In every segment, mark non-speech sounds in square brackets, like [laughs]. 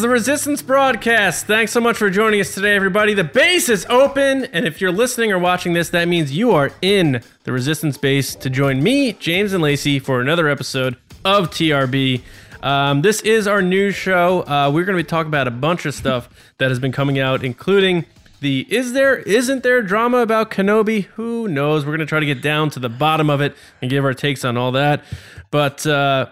the Resistance broadcast. Thanks so much for joining us today, everybody. The base is open, and if you're listening or watching this, that means you are in the Resistance base to join me, James, and Lacey for another episode of TRB. Um, this is our news show. Uh, we're going to be talking about a bunch of stuff that has been coming out, including the is there isn't there drama about Kenobi? Who knows? We're going to try to get down to the bottom of it and give our takes on all that. But uh,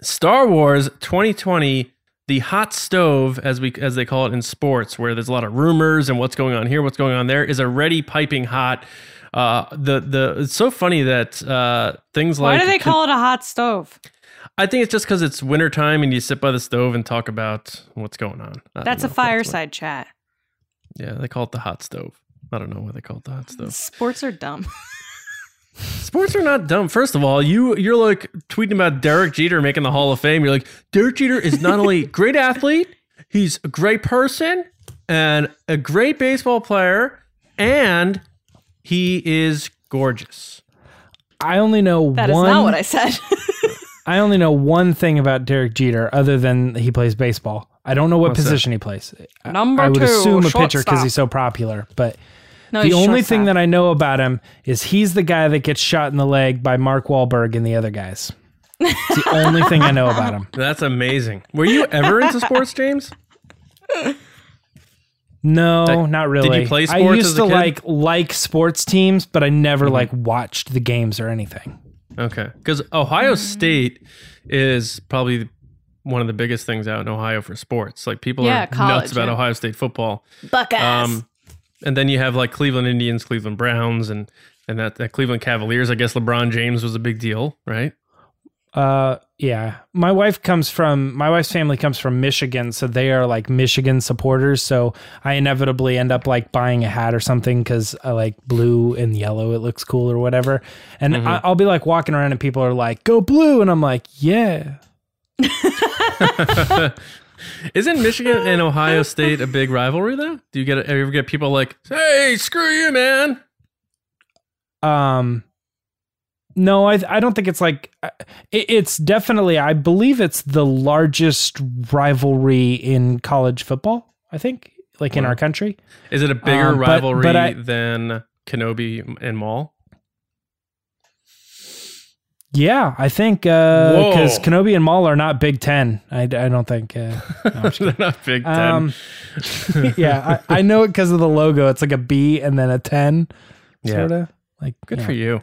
Star Wars 2020, the hot stove, as we as they call it in sports, where there's a lot of rumors and what's going on here, what's going on there, is already piping hot. Uh, the the it's so funny that uh, things Why like Why do they call it a hot stove? I think it's just because it's wintertime and you sit by the stove and talk about what's going on. I That's a fireside chat. Yeah, they call it the hot stove. I don't know why they call it the hot stove. Sports are dumb. [laughs] Sports are not dumb. First of all, you you're like tweeting about Derek Jeter making the Hall of Fame. You're like Derek Jeter is not only a great athlete, he's a great person and a great baseball player, and he is gorgeous. I only know That is one. not what I said. [laughs] I only know one thing about Derek Jeter, other than he plays baseball. I don't know what What's that? position he plays. I- Number I would two, assume a pitcher because he's so popular. But no, the only thing that I know about him is he's the guy that gets shot in the leg by Mark Wahlberg and the other guys. It's the only thing I know about him. [laughs] That's amazing. Were you ever into sports, James? No, Like, not really. did you play sports? I sports used as a to kid? Mm-hmm. like like sports teams, but I never like watched the games or anything. Okay, because Ohio State is probably one of the biggest things out in Ohio for sports. Like people Yeah, are college, nuts about yeah. Ohio State football. Buckeyes. Um, and then you have like Cleveland Indians, Cleveland Browns, and and that, that Cleveland Cavaliers. I guess LeBron James was a big deal, right? Uh, yeah. My wife comes from my wife's family comes from Michigan, so they are like Michigan supporters. So I inevitably end up like buying a hat or something because I like blue and yellow. It looks cool or whatever. And I, I'll be like walking around and people are like, "Go blue," and I'm like, "Yeah." [laughs] [laughs] Isn't Michigan and [laughs] Ohio State a big rivalry though? Do you get ever get people like, "Hey, screw you, man"? Um, no, I I don't think it's like uh, it, it's definitely. I believe it's the largest rivalry in college football. I think, like in our country. Is it a bigger Um, but- rivalry but I- than Kenobi and Maul? Yeah, I think because Whoa. Kenobi and Maul are not Big Ten. I, I don't think. Uh, no, [laughs] They're not Big Ten. um, [laughs] yeah, I, I know it because of the logo. It's like a B and then a ten, Yeah. sort of. Like Good yeah. for you.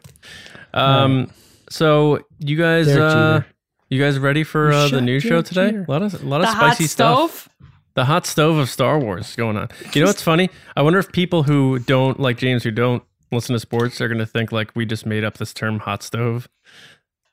Um, so you guys, Derek uh, you guys ready for uh, the shot news show today? Jeter. A lot of a lot the of hot spicy stuff. stove. The hot stove of Star Wars going on. You know what's funny? I wonder if people who don't like James, who don't listen to sports, are going to think like we just made up this term "hot stove."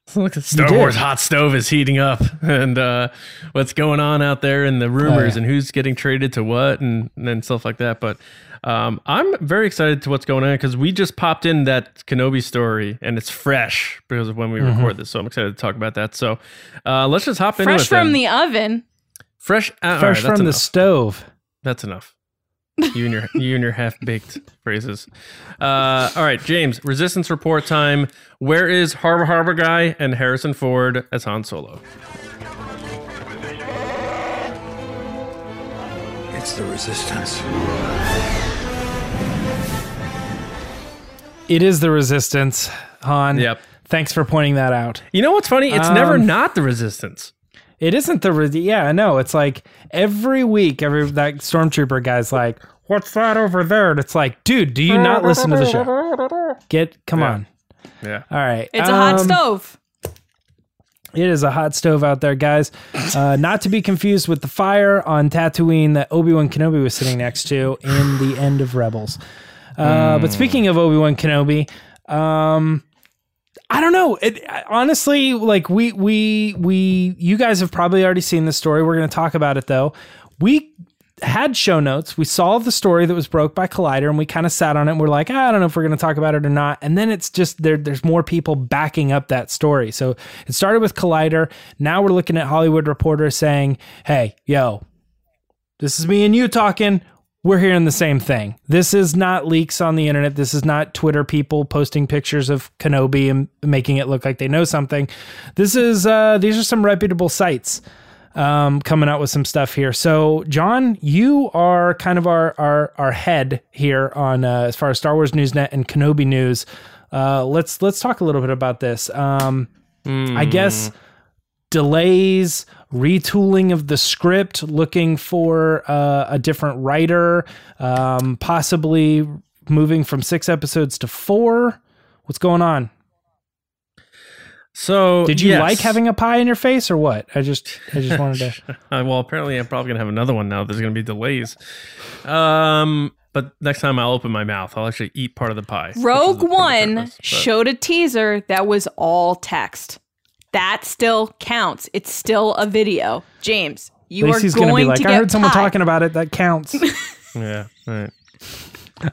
[laughs] Look, Star. Wars hot stove is heating up, and uh, what's going on out there, and the rumors, yeah. and who's getting traded to what, and and stuff like that. But um, I'm very excited to what's going on because we just popped in that Kenobi story, and it's fresh because of when we Mm-hmm. record this. So I'm excited to talk about that. So uh, let's just hop into it. Fresh from then. the oven. fresh, uh, fresh that's from the enough. stove. That's enough. You and your you and your half baked phrases. Uh, all right, James. Resistance report time. Where is Harbor Harbor guy and Harrison Ford as Han Solo? It's the resistance. It is the resistance, Han. Yep. Thanks for pointing that out. You know what's funny? It's never Um, not the Resistance. It isn't the re- yeah, no, it's like every week, every that stormtrooper guy's like, "What's that over there?" And it's like, dude, do you not listen to the show? Get come Yeah. on. Yeah. All right, It's a hot um, stove. It is a hot stove out there, guys. Uh, not to be confused with the fire on Tatooine that Obi Wan Kenobi was sitting next to in the end of Rebels. Uh, But speaking of Obi Wan Kenobi, um, I don't know. It honestly, like we we we you guys have probably already seen the story. We're going to talk about it though. We had show notes. We saw the story that was broke by Collider, and we kind of sat on it. and We're like, "Ah, I don't know if we're going to talk about it or not. And then it's just there. There's more people backing up that story. So it started with Collider. Now we're looking at Hollywood Reporter saying, "Hey, yo, this is me and you talking. We're hearing the same thing. This is not leaks on the internet. This is not Twitter people posting pictures of Kenobi and making it look like they know something. This is uh, these are some reputable sites um, coming out with some stuff here. So, John, you are kind of our our, our head here on uh, as far as Star Wars Newsnet and Kenobi news. Uh, let's let's talk a little bit about this. Um, I guess delays, retooling of the script, looking for uh, a different writer, um, possibly moving from six episodes to four. What's going on? So Did you yes. like having a pie in your face or what? I just I just wanted to. [laughs] Uh, well, apparently I'm probably gonna have another one now. There's gonna be delays. Um, but next time I'll open my mouth. I'll actually eat part of the pie. Rogue the- for the One purpose, showed a teaser that was all text. That still counts. It's still a video. James, you Lacey's are going gonna be like, to I get heard someone pie." talking about it. That counts. [laughs] Yeah, right.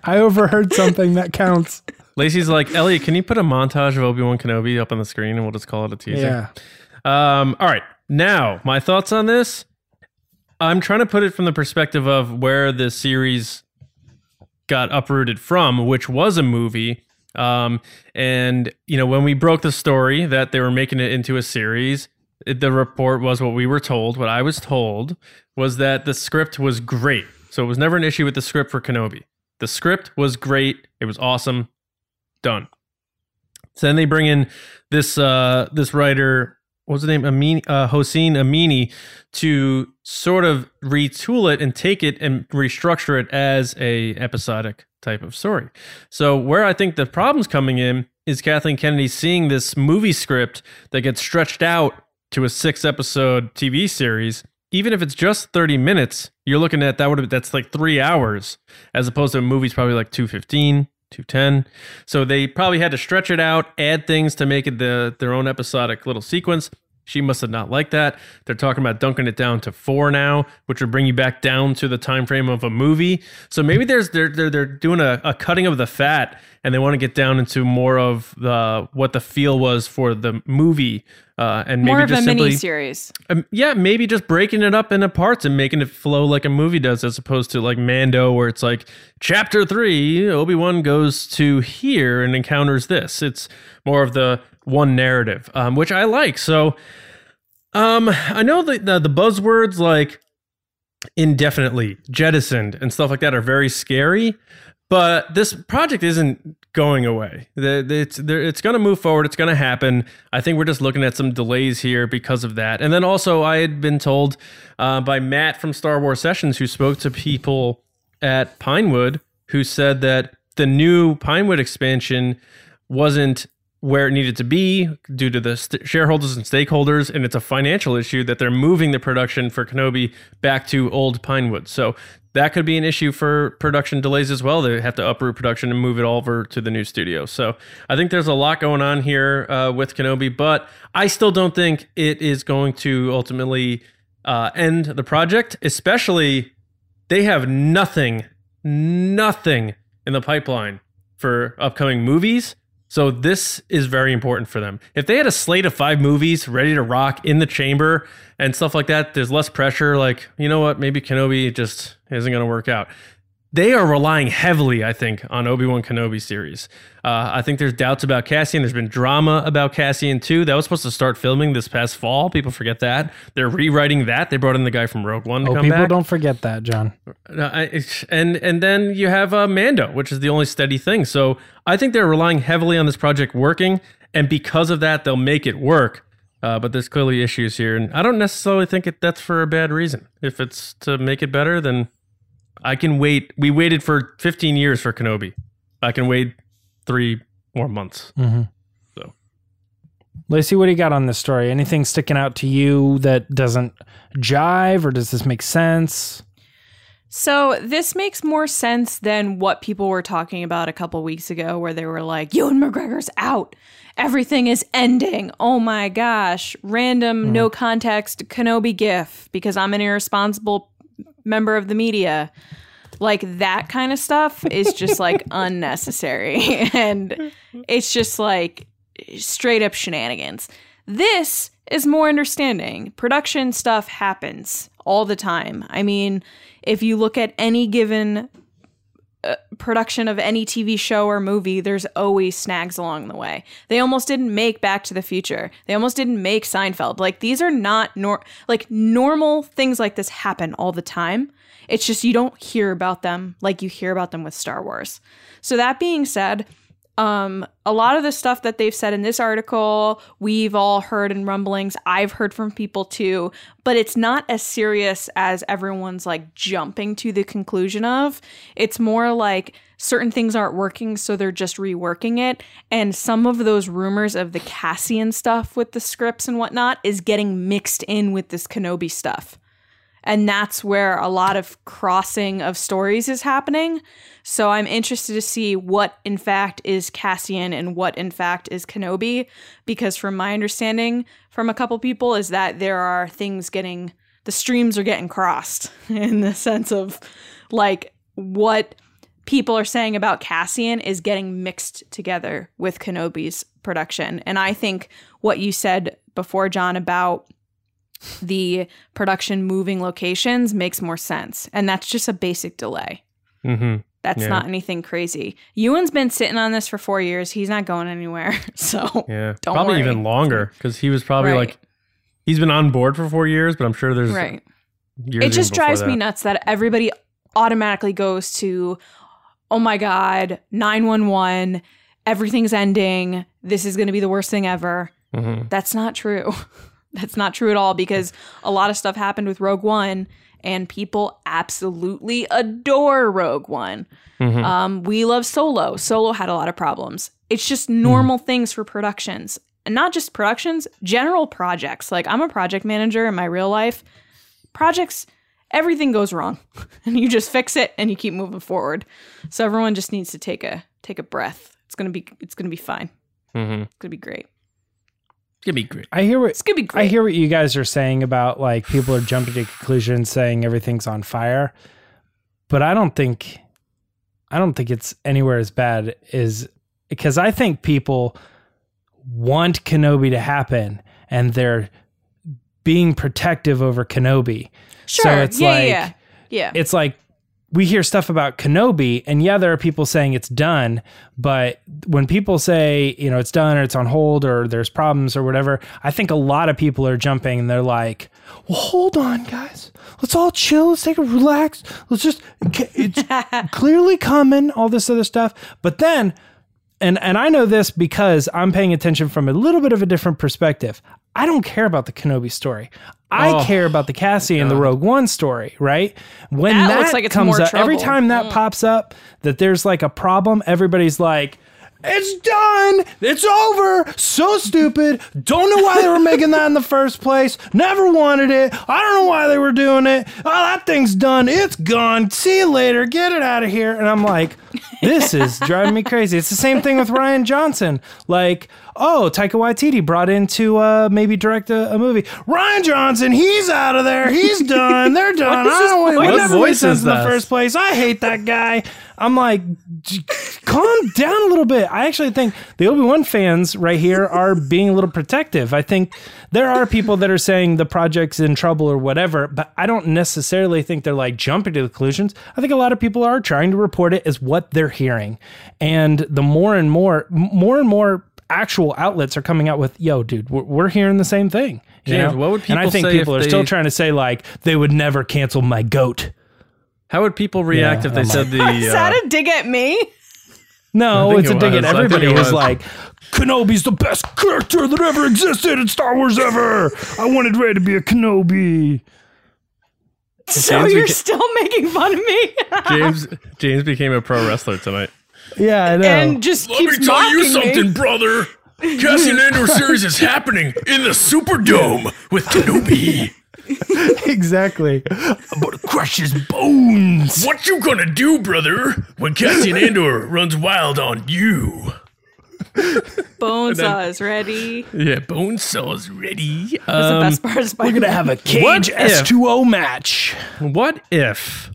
I overheard something that counts. Lacey's like, Elliot, can you put a montage of Obi Wan Kenobi up on the screen and we'll just call it a teaser? Yeah. Um, all right. Now, my thoughts on this. I'm trying to put it from the perspective of where the series got uprooted from, which was a movie. Um, and you know, when we broke the story that they were making it into a series, it, the report was what we were told. What I was told was that the script was great. So it was never an issue with the script for Kenobi. The script was great. It was awesome. Done. So then they bring in this uh this writer, what's the name? Amini, uh, Hossein Amini, to sort of retool it and take it and restructure it as a episodic type of story. So where I think the problem's coming in is Kathleen Kennedy seeing this movie script that gets stretched out to a six episode TV series. Even if it's just 30 minutes, you're looking at that would have that's like three hours, as opposed to a movie's probably like 215, 210. So they probably had to stretch it out, add things to make it the their own episodic little sequence. She must have not liked that. They're talking about dunking it down to four now, which would bring you back down to the time frame of a movie. So maybe there's they're they're, they're doing a, a cutting of the fat, and they want to get down into more of the what the feel was for the movie, uh, and maybe More of just a simply mini series. um, yeah, maybe just breaking it up into parts and making it flow like a movie does, as opposed to like Mando, where it's like chapter three, Obi Wan goes to here and encounters this. It's more of the one narrative, um, which I like. So, um, I know that the, the buzzwords like indefinitely jettisoned and stuff like that are very scary but this project isn't going away. It's it's going to move forward. It's going to happen. I think we're just looking at some delays here because of that. And then also, I had been told uh, by Matt from Star Wars Sessions, who spoke to people at Pinewood, who said that the new Pinewood expansion wasn't where it needed to be due to the st- shareholders and stakeholders, and it's a financial issue that they're moving the production for Kenobi back to Old Pinewood. So that could be an issue for production delays as well. They have to uproot production and move it over to the new studio. So I think there's a lot going on here uh, with Kenobi, but I still don't think it is going to ultimately uh, end the project, especially they have nothing, nothing in the pipeline for upcoming movies. So this is very important for them. If they had a slate of five movies ready to rock in the chamber and stuff like that, there's less pressure. Like, you know what? Maybe Kenobi just isn't going to work out. They are relying heavily, I think, on Obi Wan Kenobi series. Uh, I think there's doubts about Cassian. There's been drama about Cassian too. That was supposed to start filming this past fall. People forget that. They're rewriting that. They brought in the guy from Rogue One to Oh, come people back. don't forget that, John. Uh, I, and and then you have uh, Mando, which is the only steady thing. So I think they're relying heavily on this project working, and because of that, they'll make it work. Uh, but there's clearly issues here, and I don't necessarily think it, that's for a bad reason. If it's to make it better, then I can wait. We waited for 15 years for Kenobi. I can wait three more months. Mm-hmm. So. Lacey, what do you got on this story? Anything sticking out to you that doesn't jive, or does this make sense? So this makes more sense than what people were talking about a couple weeks ago, where they were like, "Ewan McGregor's out, everything is ending." Oh my gosh! Random, no context Kenobi gif because I'm an irresponsible member of the media. Like that kind of stuff is just like [laughs] unnecessary, [laughs] and it's just like straight up shenanigans. This is more understanding. Production stuff happens all the time. I mean, if you look at any given uh, production of any TV show or movie, there's always snags along the way. They almost didn't make Back to the Future. They almost didn't make Seinfeld. Like these are not nor like normal things like this happen all the time. It's just you don't hear about them like you hear about them with Star Wars. So that being said, um, a lot of the stuff that they've said in this article, we've all heard in rumblings. I've heard from people too, but it's not as serious as everyone's like jumping to the conclusion of. It's more like certain things aren't working, so they're just reworking it. And some of those rumors of the Cassian stuff with the scripts and whatnot is getting mixed in with this Kenobi stuff. And that's where a lot of crossing of stories is happening. So I'm interested to see what, in fact, is Cassian and what, in fact, is Kenobi. Because from my understanding from a couple people, is that there are things getting, the streams are getting crossed [laughs] in the sense of like what people are saying about Cassian is getting mixed together with Kenobi's production. And I think what you said before, John, about the production moving locations makes more sense. And that's just a basic delay. Mm-hmm. That's Yeah. not anything crazy. Ewan's been sitting on this for four years. He's not going anywhere. [laughs] So Yeah, probably worry. even longer because he was probably Right. like he's been on board for four years, but I'm sure there's right. It just drives me nuts that everybody automatically goes to, oh my God, 911, everything's ending. This is going to be the worst thing ever. Mhm. That's not true. [laughs] That's not true at all because a lot of stuff happened with Rogue One and people absolutely adore Rogue One. Mhm. Um, we love Solo. Solo had a lot of problems. It's just normal things for productions. And not just productions, general projects. Like I'm a project manager in my real life. Projects, everything goes wrong. [laughs] and you just fix it and you keep moving forward. So everyone just needs to take a take a breath. It's gonna be it's gonna be fine. Mhm. It's gonna be great. It's gonna be great. I hear what It's gonna be great. I hear what you guys are saying about like people are jumping to conclusions saying everything's on fire. But I don't think I don't think it's anywhere as bad as because I think people want Kenobi to happen and they're being protective over Kenobi. Sure. So it's yeah, like yeah, yeah. it's like we hear stuff about Kenobi, and yeah, there are people saying it's done, but when people say, you know, it's done or it's on hold or there's problems or whatever, I think a lot of people are jumping and they're like, well, hold on, guys. Let's all chill. Let's take a relax. Let's just, it's [laughs] clearly coming, all this other stuff. But then, and and I know this because I'm paying attention from a little bit of a different perspective. I don't care about the Kenobi story. I Oh, care about the Cassian the Rogue One story, right? When That that, looks like it's comes more up, every time that mm. pops up that there's like a problem, everybody's like, "It's done. It's over." So stupid. Don't know why they were making that in the first place. Never wanted it. I don't know why they were doing it. Oh, that thing's done. It's gone. See you later. Get it out of here. And I'm like, this is driving me crazy. It's the same thing with Rian Johnson. Like, oh, Taika Waititi brought in to uh, maybe direct a, a movie. Rian Johnson, he's out of there. He's [laughs] done. They're done. I don't What never made sense in the first place. I hate that guy. I'm like, calm down a little bit. I actually think the Obi Wan fans right here are being a little protective. I think there are people that are saying the project's in trouble or whatever, but I don't necessarily think they're like jumping to the conclusions. I think a lot of people are trying to report it as what they're hearing, and the more and more, more and more actual outlets are coming out with, "Yo, dude, we're, we're hearing the same thing." you James, know? what would people and I think say people if are still trying to say like they would never cancel my goat. How would people react Yeah, if they I'm said the? [laughs] Is Uh, that a dig at me? No, I think it's a dig was. at everybody it who's was. like, Kenobi's the best character that ever existed in Star Wars ever. I wanted Rey to be a Kenobi. So James you're beca- still making fun of me [laughs] James James became a pro wrestler tonight. Yeah, I know. and just keeps mocking me. Tell you something, brother. [laughs] Cassian Andor series is happening in the Superdome with Kenobi. [laughs] exactly. I'm gonna crush his bones. What you gonna do, brother, when Cassian Andor runs wild on you? Bonesaw is ready. Yeah, bone saw is ready. That's the Um, best part of We're Spider-Man. gonna have a cage What if- S2O match. what if?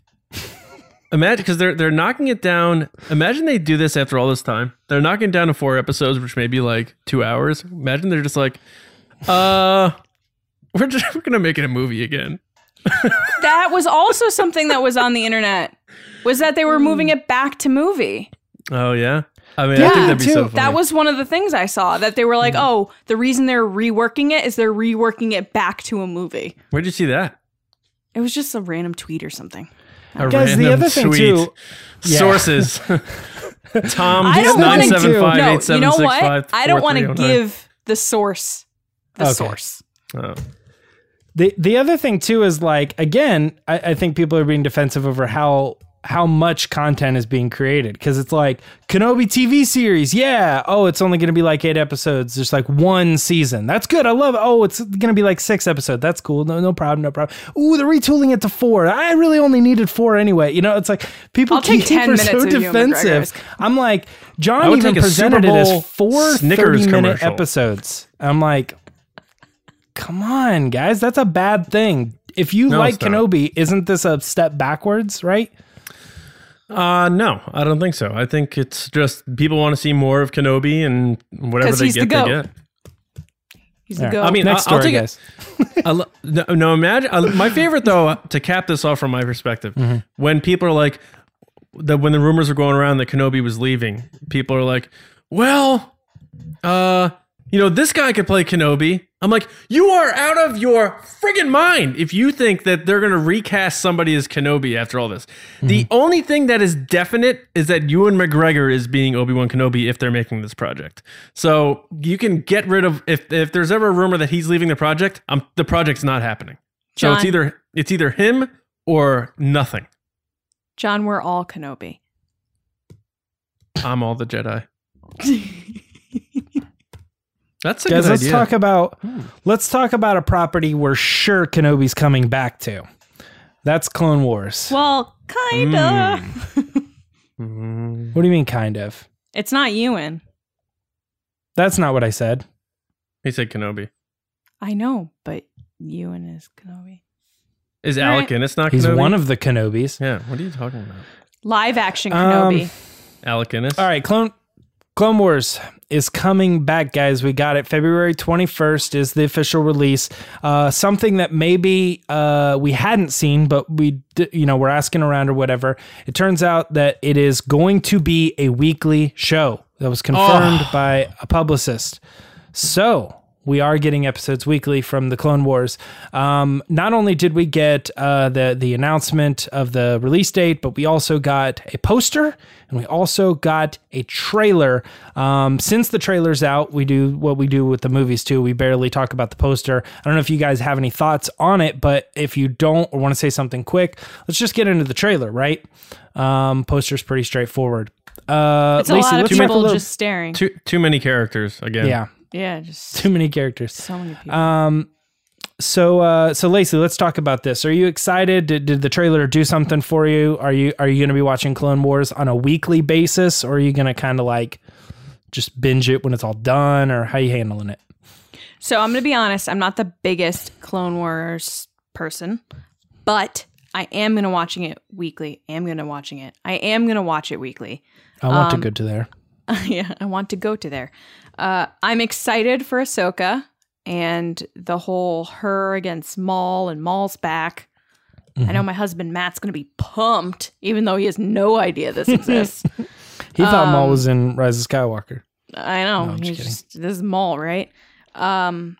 Imagine because they're they're knocking it down. Imagine they do this after all this time. They're knocking it down to four episodes, which may be like two hours. Imagine they're just like, uh, we're just we're [laughs] gonna make it a movie again. [laughs] that was also something that was on the internet. Was that they were moving it back to movie? Oh yeah. I mean, I Yeah, think that'd be too. so funny. That was one of the things I saw that they were like, mm-hmm. oh, the reason they're reworking it is they're reworking it back to a movie. Where'd you see that? It was just a random tweet or something. A Guys, the random other thing tweet. too. [laughs] Yeah. Sources. Tom I don't wanna do- no, you know what? Oh I don't want to oh nine. give the source the Okay. source. Oh. The the other thing too is like again, I, I think people are being defensive over how how much content is being created because it's like Kenobi TV series, yeah. Oh, it's only going to be like eight episodes. There's like one season. That's good. I love. It. Oh, it's going to be like six episodes. That's cool. No, no problem. No problem. Ooh, they're retooling it to four. I really only needed four anyway. You know, it's like people I'll take 10 are minutes so defensive. I'm like, John even take presented it as four Snickers 30 minute commercial. episodes. I'm like, come on, guys, that's a bad thing. If you No, like it's not. Kenobi, isn't this a step backwards, right? Uh no, I don't think so. I think it's just people want to see more of Kenobi and whatever they he's get, the they goat. get. He's the All right. go. I mean, Next I'll, I'll story, take guys. it. I lo- no, no, imagine I, my favorite though to cap this off from my perspective. Mm-hmm. When people are like, that when the rumors are going around that Kenobi was leaving, people are like, "Well, uh, you know, this guy could play Kenobi." I'm like, "You are out of your friggin' mind if you think that they're gonna recast somebody as Kenobi after all this." The Mm-hmm. only thing that is definite is that Ewan McGregor is being Obi Wan Kenobi if they're making this project. So you can get rid of if if there's ever a rumor that he's leaving the project, um, the project's not happening. So it's either it's either him or nothing. John, we're all Kenobi. I'm all the Jedi. [laughs] That's a Guys, good let's idea. talk about let's talk about a property we're sure Kenobi's coming back to. That's Clone Wars. Well, kinda. Mm. What do you mean, kind of? it's not Ewan. That's not what I said. He said Kenobi. I know, but Ewan is Kenobi. Is Right. Alec Guinness not Kenobi? He's Kenobi? one of the Kenobis. Yeah. What are you talking about? Live action Um, Kenobi. Alec Guinness. All right, Clone Clone Wars is coming back, guys. We got it. February 21st is the official release. Uh, something that maybe uh, we hadn't seen, but we, d- you know, we're asking around or whatever. It turns out that it is going to be a weekly show that was confirmed Oh. by a publicist. So we are getting episodes weekly from the Clone Wars. Um, not only did we get uh, the the announcement of the release date, but we also got a poster and we also got a trailer. Um, since the trailer's out, we do what we do with the movies too. We barely talk about the poster. I don't know if you guys have any thoughts on it, but if you don't or want to say something quick, let's just get into the trailer. Right? Um, poster's pretty straightforward. Uh, it's a lot of people little- just staring. Too too many characters again. yeah, yeah, just [laughs] too many characters. so many people. Um, so uh, so Lacey, let's talk about this. Are you excited? Did, did the trailer do something for you? Are you are you going to be watching Clone Wars on a weekly basis, or are you going to kind of like just binge it when it's all done, or how you handling it? So I'm going to be honest, I'm not the biggest Clone Wars person, but I am going to watching it weekly. I am going to watching it. I am going to watch it weekly. I want Um, to go to there. [laughs] yeah, I want to go to there. Uh, I'm excited for Ahsoka and the whole her against Maul and Maul's back. I know my husband Matt's going to be pumped, even though he has no idea this exists. [laughs] He thought Maul um, was in Rise of Skywalker. I know. I'm just just, this is Maul, right? Um,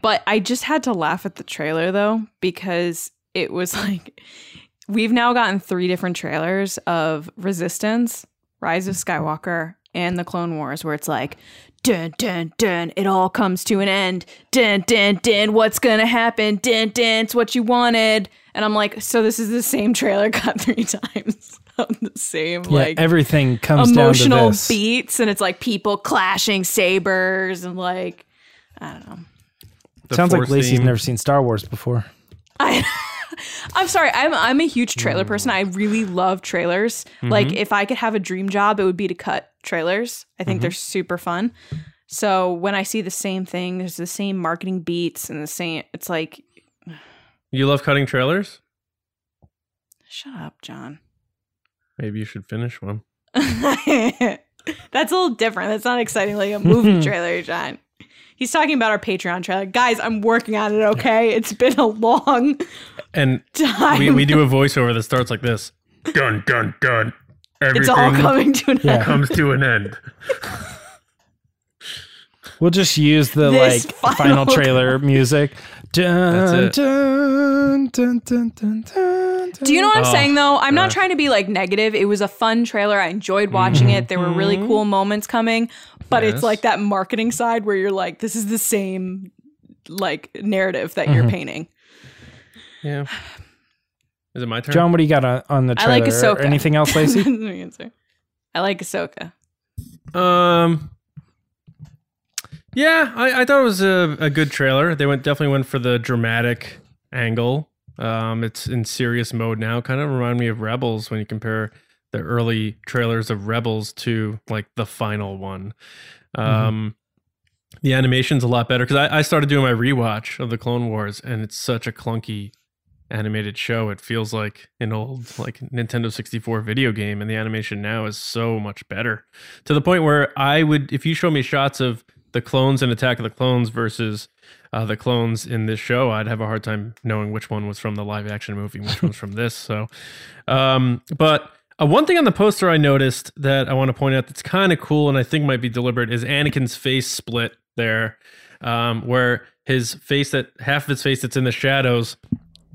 but I just had to laugh at the trailer though because it was [laughs] like we've now gotten three different trailers of Resistance, Rise of Skywalker, and the Clone Wars, where it's like. Dun dun dun! It all comes to an end. Dun dun dun! What's gonna happen? Dun dun! It's what you wanted. And I'm like, so this is the same trailer [laughs] cut three times of the same Yeah, like everything comes down emotional to this. beats and it's like people clashing sabers and like I don't know. The Sounds like Force Lacey's theme. never seen Star Wars before. [laughs] I I'm sorry. I'm I'm a huge trailer person. I really love trailers. Like mm-hmm. if I could have a dream job, it would be to cut trailers. I think they're mm-hmm. super fun. So when I see the same thing, there's the same marketing beats and the same it's like [sighs] You love cutting trailers? shut up, John. Maybe you should finish one. [laughs] [laughs] That's a little different. That's not exciting like a movie [laughs] trailer, John. He's talking about our Patreon trailer. Guys, I'm working on it, okay? It's been a long And time. we, we do a voiceover that starts like this. Dun dun dun. Everything it's all coming to an Yeah. end. comes to an end. We'll just use the This like final- final trailer music. Dun, That's it. dun, dun, dun, dun, dun, Do you know what I'm Oh, saying though? I'm not trying to be like negative. It was a fun trailer. I enjoyed watching it. There were really mm-hmm. cool moments coming, but Yes. it's like that marketing side where you're like, this is the same like narrative that you're mm-hmm. painting. Yeah. Is it my turn? John, what do you got on, on the I trailer? like Ahsoka. Anything else, Lacey? [laughs] That's my answer. I like Ahsoka. Um. Yeah, I, I thought it was a, a good trailer. They went definitely went for the dramatic angle. Um, it's in serious mode now. Kind of remind me of Rebels when you compare the early trailers of Rebels to like the final one. Um, the animation's a lot better because I, I started doing my rewatch of the Clone Wars, and it's such a clunky animated show. It feels like an old like Nintendo 64 video game, and the animation now is so much better to the point where I would, if you show me shots of the clones in Attack of the Clones versus uh, the clones in this show, I'd have a hard time knowing which one was from the live action movie, and which one's from this. So, um, but uh, one thing on the poster I noticed that I want to point out that's kind of cool and I think might be deliberate is Anakin's face split there, um, where his face that half of his face that's in the shadows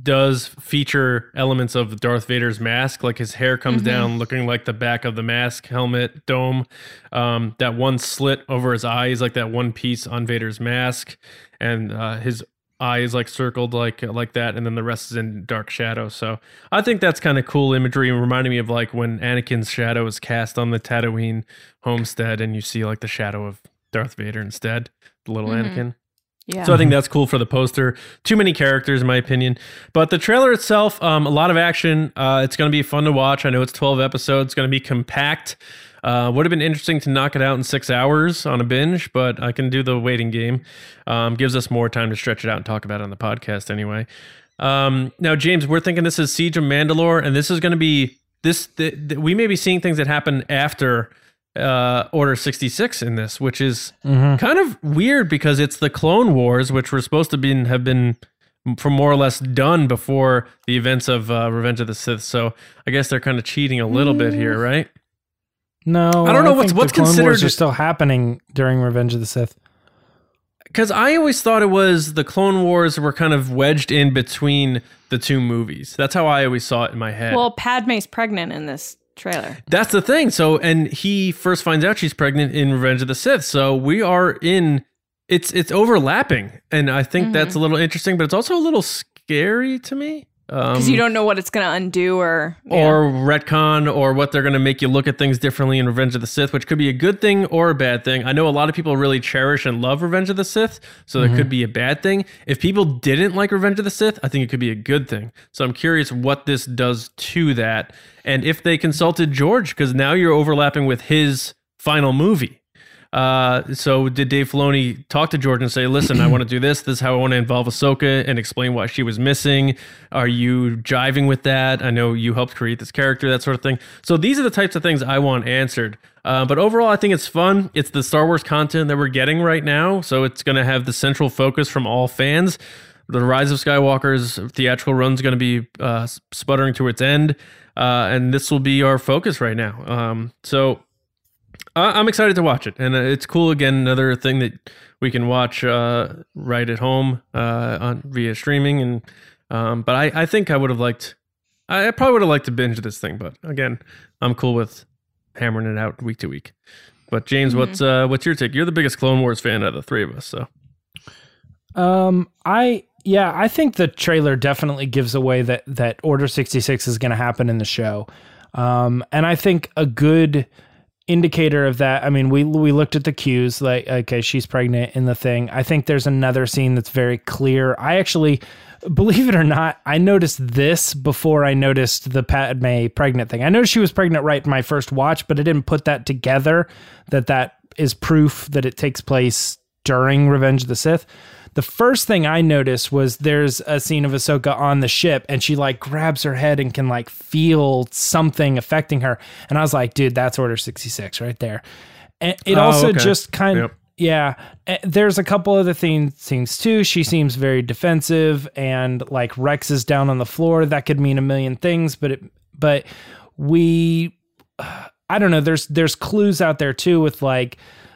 does feature elements of Darth Vader's mask. Like his hair comes down, looking like the back of the mask, helmet, dome. Um, that one slit over his eye is like that one piece on Vader's mask, and uh, his eye is like circled like like that, and then the rest is in dark shadow. So I think that's kind of cool imagery, and reminding me of like when Anakin's shadow is cast on the Tatooine homestead, and you see like the shadow of Darth Vader instead, the little Anakin. Yeah. So I think that's cool for the poster. Too many characters, in my opinion. But the trailer itself, um, a lot of action. Uh, it's going to be fun to watch. I know it's 12 episodes. Going to be compact. Uh, would have been interesting to knock it out in six hours on a binge, but I can do the waiting game. Um, gives us more time to stretch it out and talk about it on the podcast anyway. Um, now, James, we're thinking this is Siege of Mandalore, and this is going to be this. Th- th- we may be seeing things that happen after uh, Order 66 in this, which is kind of weird because it's the Clone Wars, which were supposed to be have been for more or less done before the events of uh, Revenge of the Sith. So I guess they're kind of cheating a little bit here, right? No, I don't know what's- think what's the Clone Wars considered- are still happening during Revenge of the Sith. Because I always thought it was the Clone Wars were kind of wedged in between the two movies. That's how I always saw it in my head. well, Padme's pregnant in this trailer. That's the thing. So, and he first finds out she's pregnant in Revenge of the Sith. So we are in. It's it's overlapping, and I think mm-hmm. that's a little interesting, but it's also a little scary to me. Um, Because you don't know what it's going to undo or. yeah. or retcon or what they're going to make you look at things differently in Revenge of the Sith, which could be a good thing or a bad thing. I know a lot of people really cherish and love Revenge of the Sith, so that could be a bad thing. If people didn't like Revenge of the Sith, I think it could be a good thing. So I'm curious what this does to that and if they consulted George because now you're overlapping with his final movie. Uh, so did Dave Filoni talk to George and say, "Listen, I want to do this. This is how I want to involve Ahsoka and explain why she was missing." Are you jiving with that? I know you helped create this character, that sort of thing. So these are the types of things I want answered. Uh, but overall, I think it's fun. It's the Star Wars content that we're getting right now, so it's going to have the central focus from all fans. The Rise of Skywalker's theatrical run is going to be uh, sputtering to its end, uh, and this will be our focus right now. Um, so I'm excited to watch it, and uh, it's cool. Again, another thing that we can watch uh, right at home uh, on via streaming. And um, but I, I think I would have liked. I probably would have liked to binge this thing, but again, I'm cool with hammering it out week to week. But James, what's uh, what's your take? You're the biggest Clone Wars fan out of the three of us, so Um, I yeah, I think the trailer definitely gives away that that Order sixty six is going to happen in the show, um, and I think a good indicator of that. I mean, we we looked at the cues, like okay, she's pregnant in the thing. I think there's another scene that's very clear. I actually. Believe it or not, I noticed this before I noticed the Padme pregnant thing. I noticed she was pregnant right in my first watch, but I didn't put that together that that is proof that it takes place during Revenge of the Sith. The first thing I noticed was there's a scene of Ahsoka on the ship and she like grabs her head and can like feel something affecting her. And I was like, dude, that's Order 66 right there. And it Oh, also okay. just kind Yep. Yeah, Eh, there's a couple other things things too. She seems very defensive, and like Rex is down on the floor. That could mean a million things, but it, but we, [sighs] I don't know. There's there's clues out there too with like,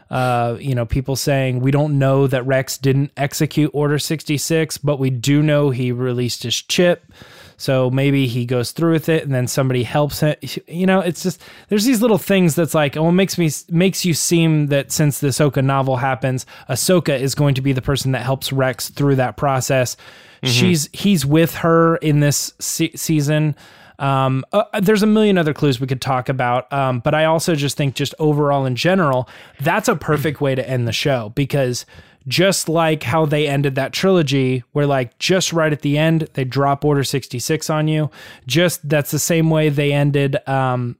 uh, you know, people saying we don't know that Rex didn't execute Order 66, but we do know he released his chip. So maybe he goes through with it, and then somebody helps him. You know, it's just there's these little things that's like, oh, it makes me makes you seem that since the Ahsoka novel happens, Ahsoka is going to be the person that helps Rex through that process. She's he's with her in this se- season. Um, uh, there's a million other clues we could talk about, um, but I also just think, just overall in general, that's a perfect way to end the show because just like how they ended that trilogy, where like just right at the end they drop Order 66 on you, just that's the same way they ended um,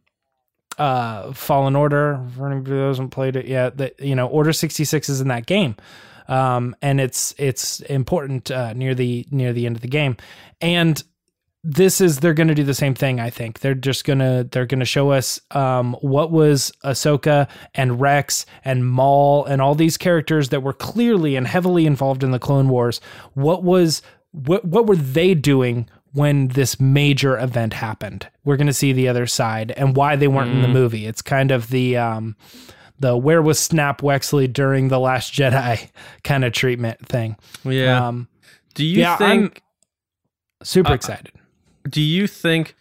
uh, Fallen Order. For anybody who hasn't played it yet, that you know Order 66 is in that game. Um, and it's it's important uh, near the near the end of the game, and this is they're going to do the same thing. I think they're just gonna they're gonna show us um, what was Ahsoka and Rex and Maul and all these characters that were clearly and heavily involved in the Clone Wars. What was what what were they doing when this major event happened? We're going to see the other side and why they weren't in the movie. It's kind of the um, the where was Snap Wexley during the Last Jedi [laughs] kind of treatment thing. Yeah. Um, do you yeah, think? super Uh, excited. Do you think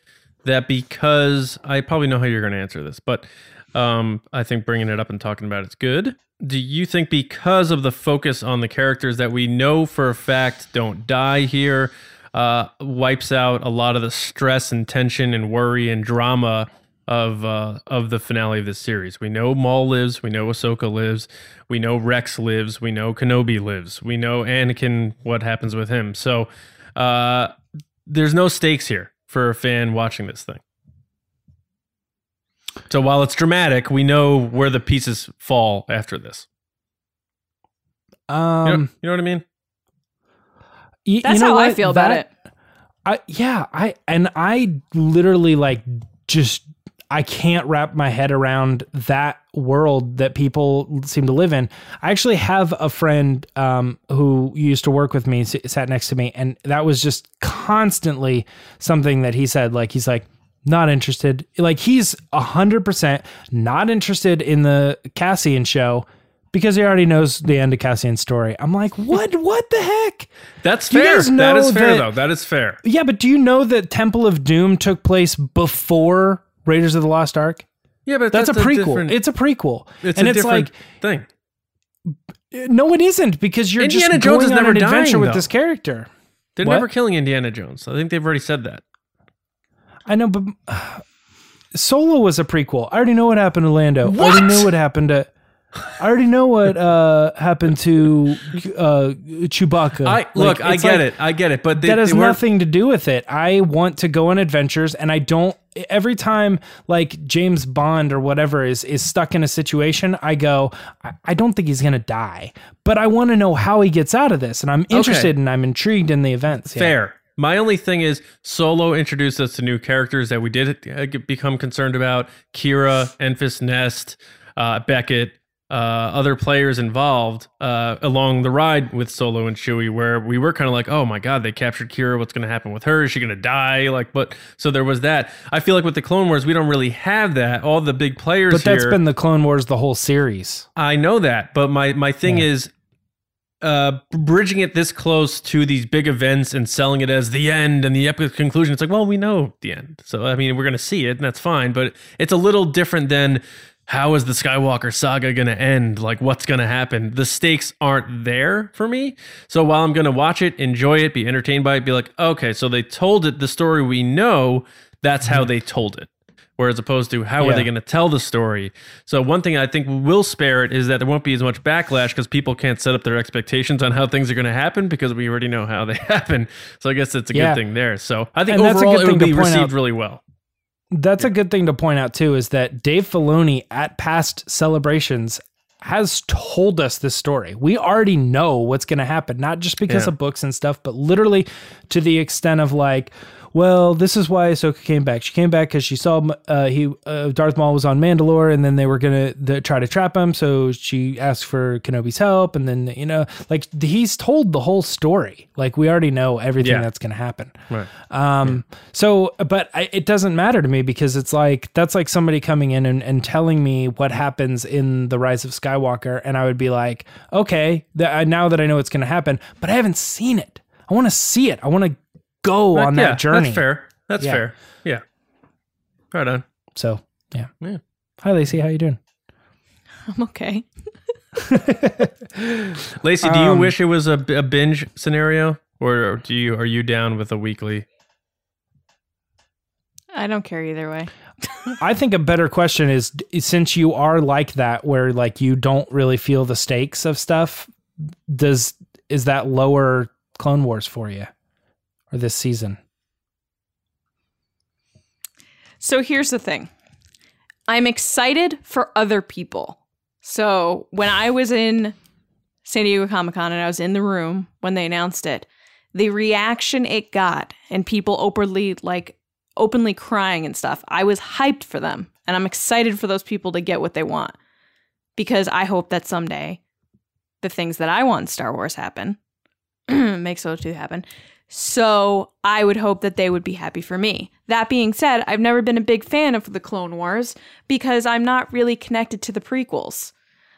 that because I probably know how you're going to answer this, but um, I think bringing it up and talking about it's good. Do you think because of the focus on the characters that we know for a fact don't die here, uh, wipes out a lot of the stress and tension and worry and drama of uh, of the finale of this series? We know Maul lives, we know Ahsoka lives, we know Rex lives, we know Kenobi lives, we know Anakin. What happens with him? So uh, there's no stakes here for a fan watching this thing. So while it's dramatic, we know where the pieces fall after this. You know, Um, you know what I mean? y- That's you know how I what? feel about it. I yeah, I and I literally like just I can't wrap my head around that world that people seem to live in. I actually have a friend um, who used to work with me, sat next to me, and that was just constantly something that he said. Like he's like not interested. Like he's a hundred percent not interested in the Cassian show because he already knows the end of Cassian's story. I'm like, what? what the heck? That's Do fair. That is fair, that- though. That is fair. Yeah, but do you know that Temple of Doom took place before Raiders of the Lost Ark? Yeah, but That's, a prequel. different- it's a prequel. it's and a it's different like thing. no, it isn't because you're Indiana just Jones going is on never an adventure with this character. They're What? never killing Indiana Jones. I think they've already said that. I know, but [sighs] Solo was a prequel. I already know what happened to Lando. I already know what happened to. I already know what uh, happened to uh, Chewbacca. I look. I get like- it. I get it. But they, that has nothing to do with it. I want to go on adventures and I don't every time like James Bond or whatever is is stuck in a situation, I go, I, I don't think he's gonna die. But I want to know how he gets out of this. And I'm interested and I'm intrigued in the events. Yeah. Fair. My only thing is Solo introduced us to new characters that we did uh, become concerned about. Qi'ra, Enfys Nest, uh, Beckett, uh, other players involved uh, along the ride with Solo and Chewie, where we were kind of like, oh my god, they captured Qi'ra. What's going to happen with her? Is she going to die? Like, but so there was that. I feel like with the Clone Wars, we don't really have that. All the big players But that's here- been the Clone Wars the whole series. I know that, but my my thing is uh bridging it this close to these big events and selling it as the end and the epic conclusion. It's like, well, we know the end. So I mean, we're going to see it and that's fine, but it's a little different than how is the Skywalker saga going to end? Like what's going to happen? The stakes aren't there for me. So while I'm going to watch it, enjoy it, be entertained by it, be like, okay, so they told it the story we know, that's how they told it whereas opposed to how are they going to tell the story so one thing i think we will spare it is that there won't be as much backlash because people can't set up their expectations on how things are going to happen because we already know how they [laughs] happen so i guess it's a Yeah. good thing there so i think And that's a overall good it would thing to be received out. really well That's a good thing to point out too is that Dave Filoni at past celebrations has told us this story. We already know what's going to happen, not just because Yeah. of books and stuff, but literally to the extent of like, well, this is why Ahsoka came back. She came back because she saw uh, he uh, Darth Maul was on Mandalore, and then they were gonna the, try to trap him. So she asked for Kenobi's help, and then you know, like he's told the whole story. Like we already know everything Yeah. that's gonna happen. Right. Um, so, but I, it doesn't matter to me because it's like that's like somebody coming in and, and telling me what happens in the Rise of Skywalker, and I would be like, okay, th- now that I know it's going to happen, but I haven't seen it. I want to see it. I want to go on yeah, that journey. That's fair. That's Yeah. fair. Yeah. Right on. So, yeah. Yeah. Hi, Lacey. How you doing? [laughs] I'm okay. [laughs] Lacey, do you Um, wish it was a, a binge scenario, or do you are you down with a weekly? I don't care either way. [laughs] I think a better question is since you are like that, where like you don't really feel the stakes of stuff, does is that lower Clone Wars for you or this season? So here's the thing I'm excited for other people. So when I was in San Diego Comic Con and I was in the room when they announced it, the reaction it got and people openly like openly crying and stuff, I was hyped for them. And I'm excited for those people to get what they want. Because I hope that someday the things that I want in Star Wars happen. [clears throat] make so to happen. So I would hope that they would be happy for me. That being said, I've never been a big fan of the Clone Wars because I'm not really connected to the prequels.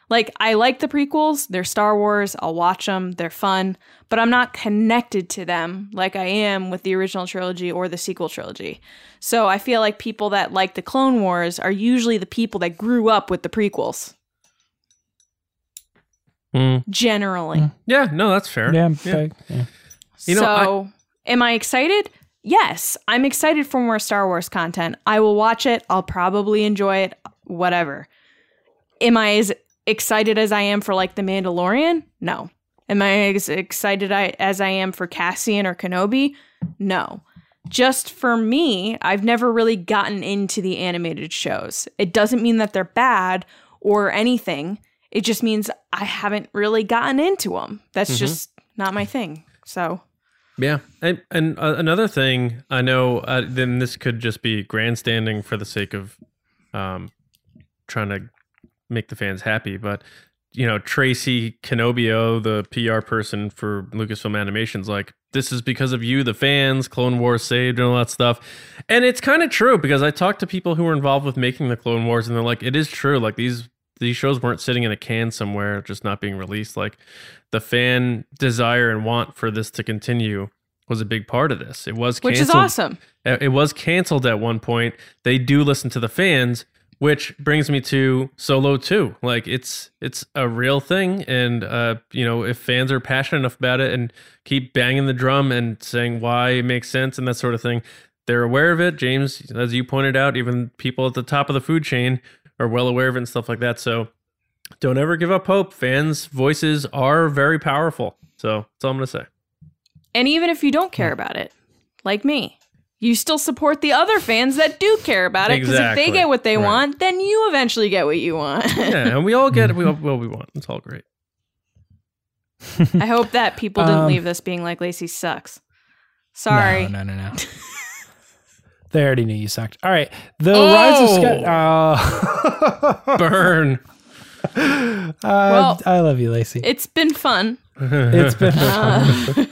Like, I like the prequels, they're Star Wars, I'll watch them, they're fun, but I'm not connected to them like I am with the original trilogy or the sequel trilogy. So I feel like people that like the Clone Wars are usually the people that grew up with the prequels, Mm. generally. Yeah, no, that's fair. Yeah, but- yeah. You know, so, am I excited? Yes, I'm excited for more Star Wars content. I will watch it. I'll probably enjoy it. Whatever. Am I as excited as I am for like The Mandalorian? No. Am I as excited as I am for Cassian or Kenobi? No. Just for me, I've never really gotten into the animated shows. It doesn't mean that they're bad or anything. It just means I haven't really gotten into them. That's mm-hmm. just not my thing. So, Yeah, and, and uh, another thing I know, uh, then this could just be grandstanding for the sake of um, trying to make the fans happy, but you know, Tracy Cannobbio, the PR person for Lucasfilm Animations, like this is because of you, the fans, Clone Wars saved, and all that stuff. And it's kind of true because I talked to people who were involved with making the Clone Wars, and they're like, it is true. Like these these shows weren't sitting in a can somewhere, just not being released. Like the fan desire and want for this to continue was a big part of this. It was which is awesome. Uh, It was canceled at one point. They do listen to the fans, which brings me to Solo 2. Like it's it's a real thing and uh you know, if fans are passionate enough about it and keep banging the drum and saying why it makes sense and that sort of thing, they're aware of it. James, as you pointed out, even people at the top of the food chain are well aware of it and stuff like that. So don't ever give up hope. Fans' voices are very powerful. So that's all I'm gonna say. And even if you don't care about it, like me, you still support the other fans that do care about it because if they get what they Right. want, then you eventually get what you want. Yeah, and we all get [laughs] we all, what we want. It's all great. I hope that people didn't Um, leave this being like Lacey sucks. Sorry. No, no, no, no. [laughs] they already knew you sucked. All right. The Rise of Sky. Uh, [laughs] Burn. uh, Well- I love you, Lacey. It's been fun. it's been Uh, [laughs]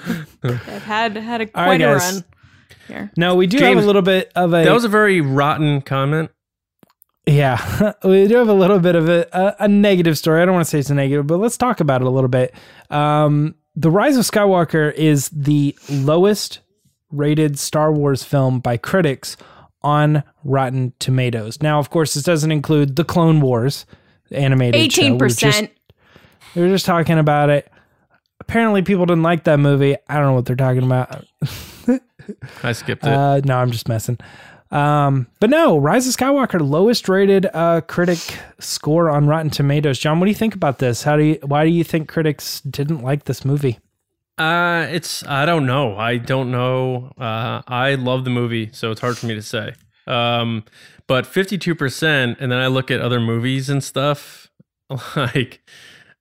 I've had had a All quite right, a guys. run here. No, we do have a little bit of a. That was a very rotten comment. yeah, [laughs] we do have a little bit of a, a, a negative story. I don't want to say it's a negative, but let's talk about it a little bit. Um, the Rise of Skywalker is the lowest rated Star Wars film by critics on Rotten Tomatoes. Now, of course, this doesn't include the Clone Wars animated show. Eighteen We were just- percent. We were just talking about it. Apparently, people didn't like that movie. I don't know what they're talking about. [laughs] I skipped it. Uh, no, I'm just messing. Um, but no, Rise of Skywalker, lowest rated uh, critic score on Rotten Tomatoes. John, what do you think about this? How do you? Why do you think critics didn't like this movie? Uh, it's I don't know. I don't know. Uh, I love the movie, so it's hard for me to say. Um, but fifty-two percent, and then I look at other movies and stuff, [laughs] like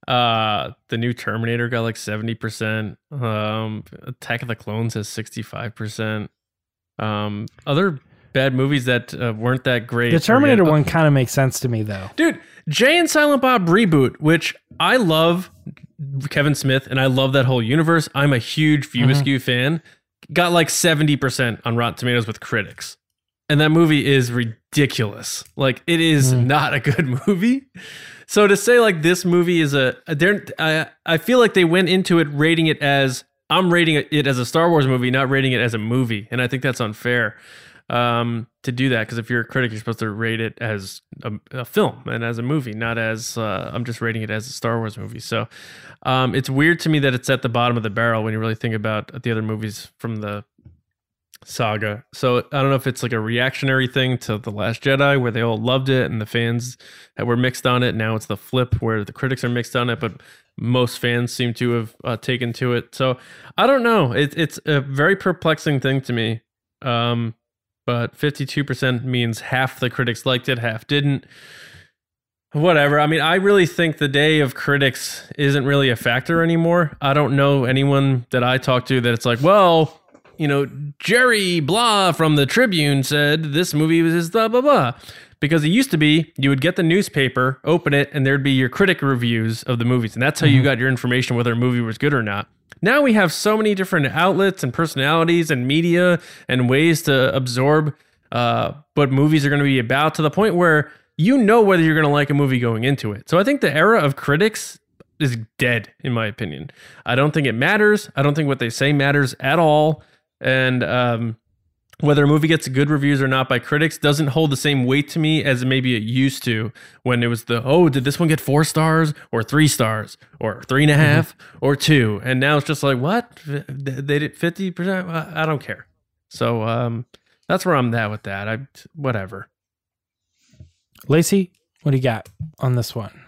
uh, the new Terminator got like seventy percent. Um, Attack of the Clones has sixty-five percent. Um, other bad movies that uh, weren't that great. The Terminator one kind of makes sense to me though. Dude, Jay and Silent Bob reboot, which I love Kevin Smith and I love that whole universe. I'm a huge View Mm-hmm. Askew fan. Got like 70% on Rotten Tomatoes with critics. And that movie is ridiculous. Like it is Mm. not a good [laughs] movie. So to say like this movie is a they're I I feel like they went into it rating it as I'm rating it as a Star Wars movie, not rating it as a movie, and I think that's unfair um, to do that because if you're a critic, you're supposed to rate it as a, a film and as a movie, not as uh, I'm just rating it as a Star Wars movie. So um, it's weird to me that it's at the bottom of the barrel when you really think about the other movies from the saga. So I don't know if it's like a reactionary thing to The Last Jedi where they all loved it and the fans that were mixed on it. Now it's the flip where the critics are mixed on it, but most fans seem to have uh, taken to it. So I don't know. It, it's a very perplexing thing to me. Um, but 52% means half the critics liked it, half didn't. Whatever. I mean, I really think the day of critics isn't really a factor anymore. I don't know anyone that I talk to that it's like, well, you know, Jerry blah from the Tribune said this movie was blah blah blah. Because it used to be you would get the newspaper, open it, and there'd be your critic reviews of the movies, and that's how you mm-hmm. got your information whether a movie was good or not. Now we have so many different outlets and personalities and media and ways to absorb uh, what movies are going to be about to the point where you know whether you're going to like a movie going into it. So I think the era of critics is dead, in my opinion. I don't think it matters. I don't think what they say matters at all. And um, whether a movie gets good reviews or not by critics doesn't hold the same weight to me as maybe it used to when it was the oh did this one get four stars or three stars or three and a half or two? And now it's just like what? They did 50% i don't care. So um that's where i'm at with that. I whatever. Lacey, what do you got on this one?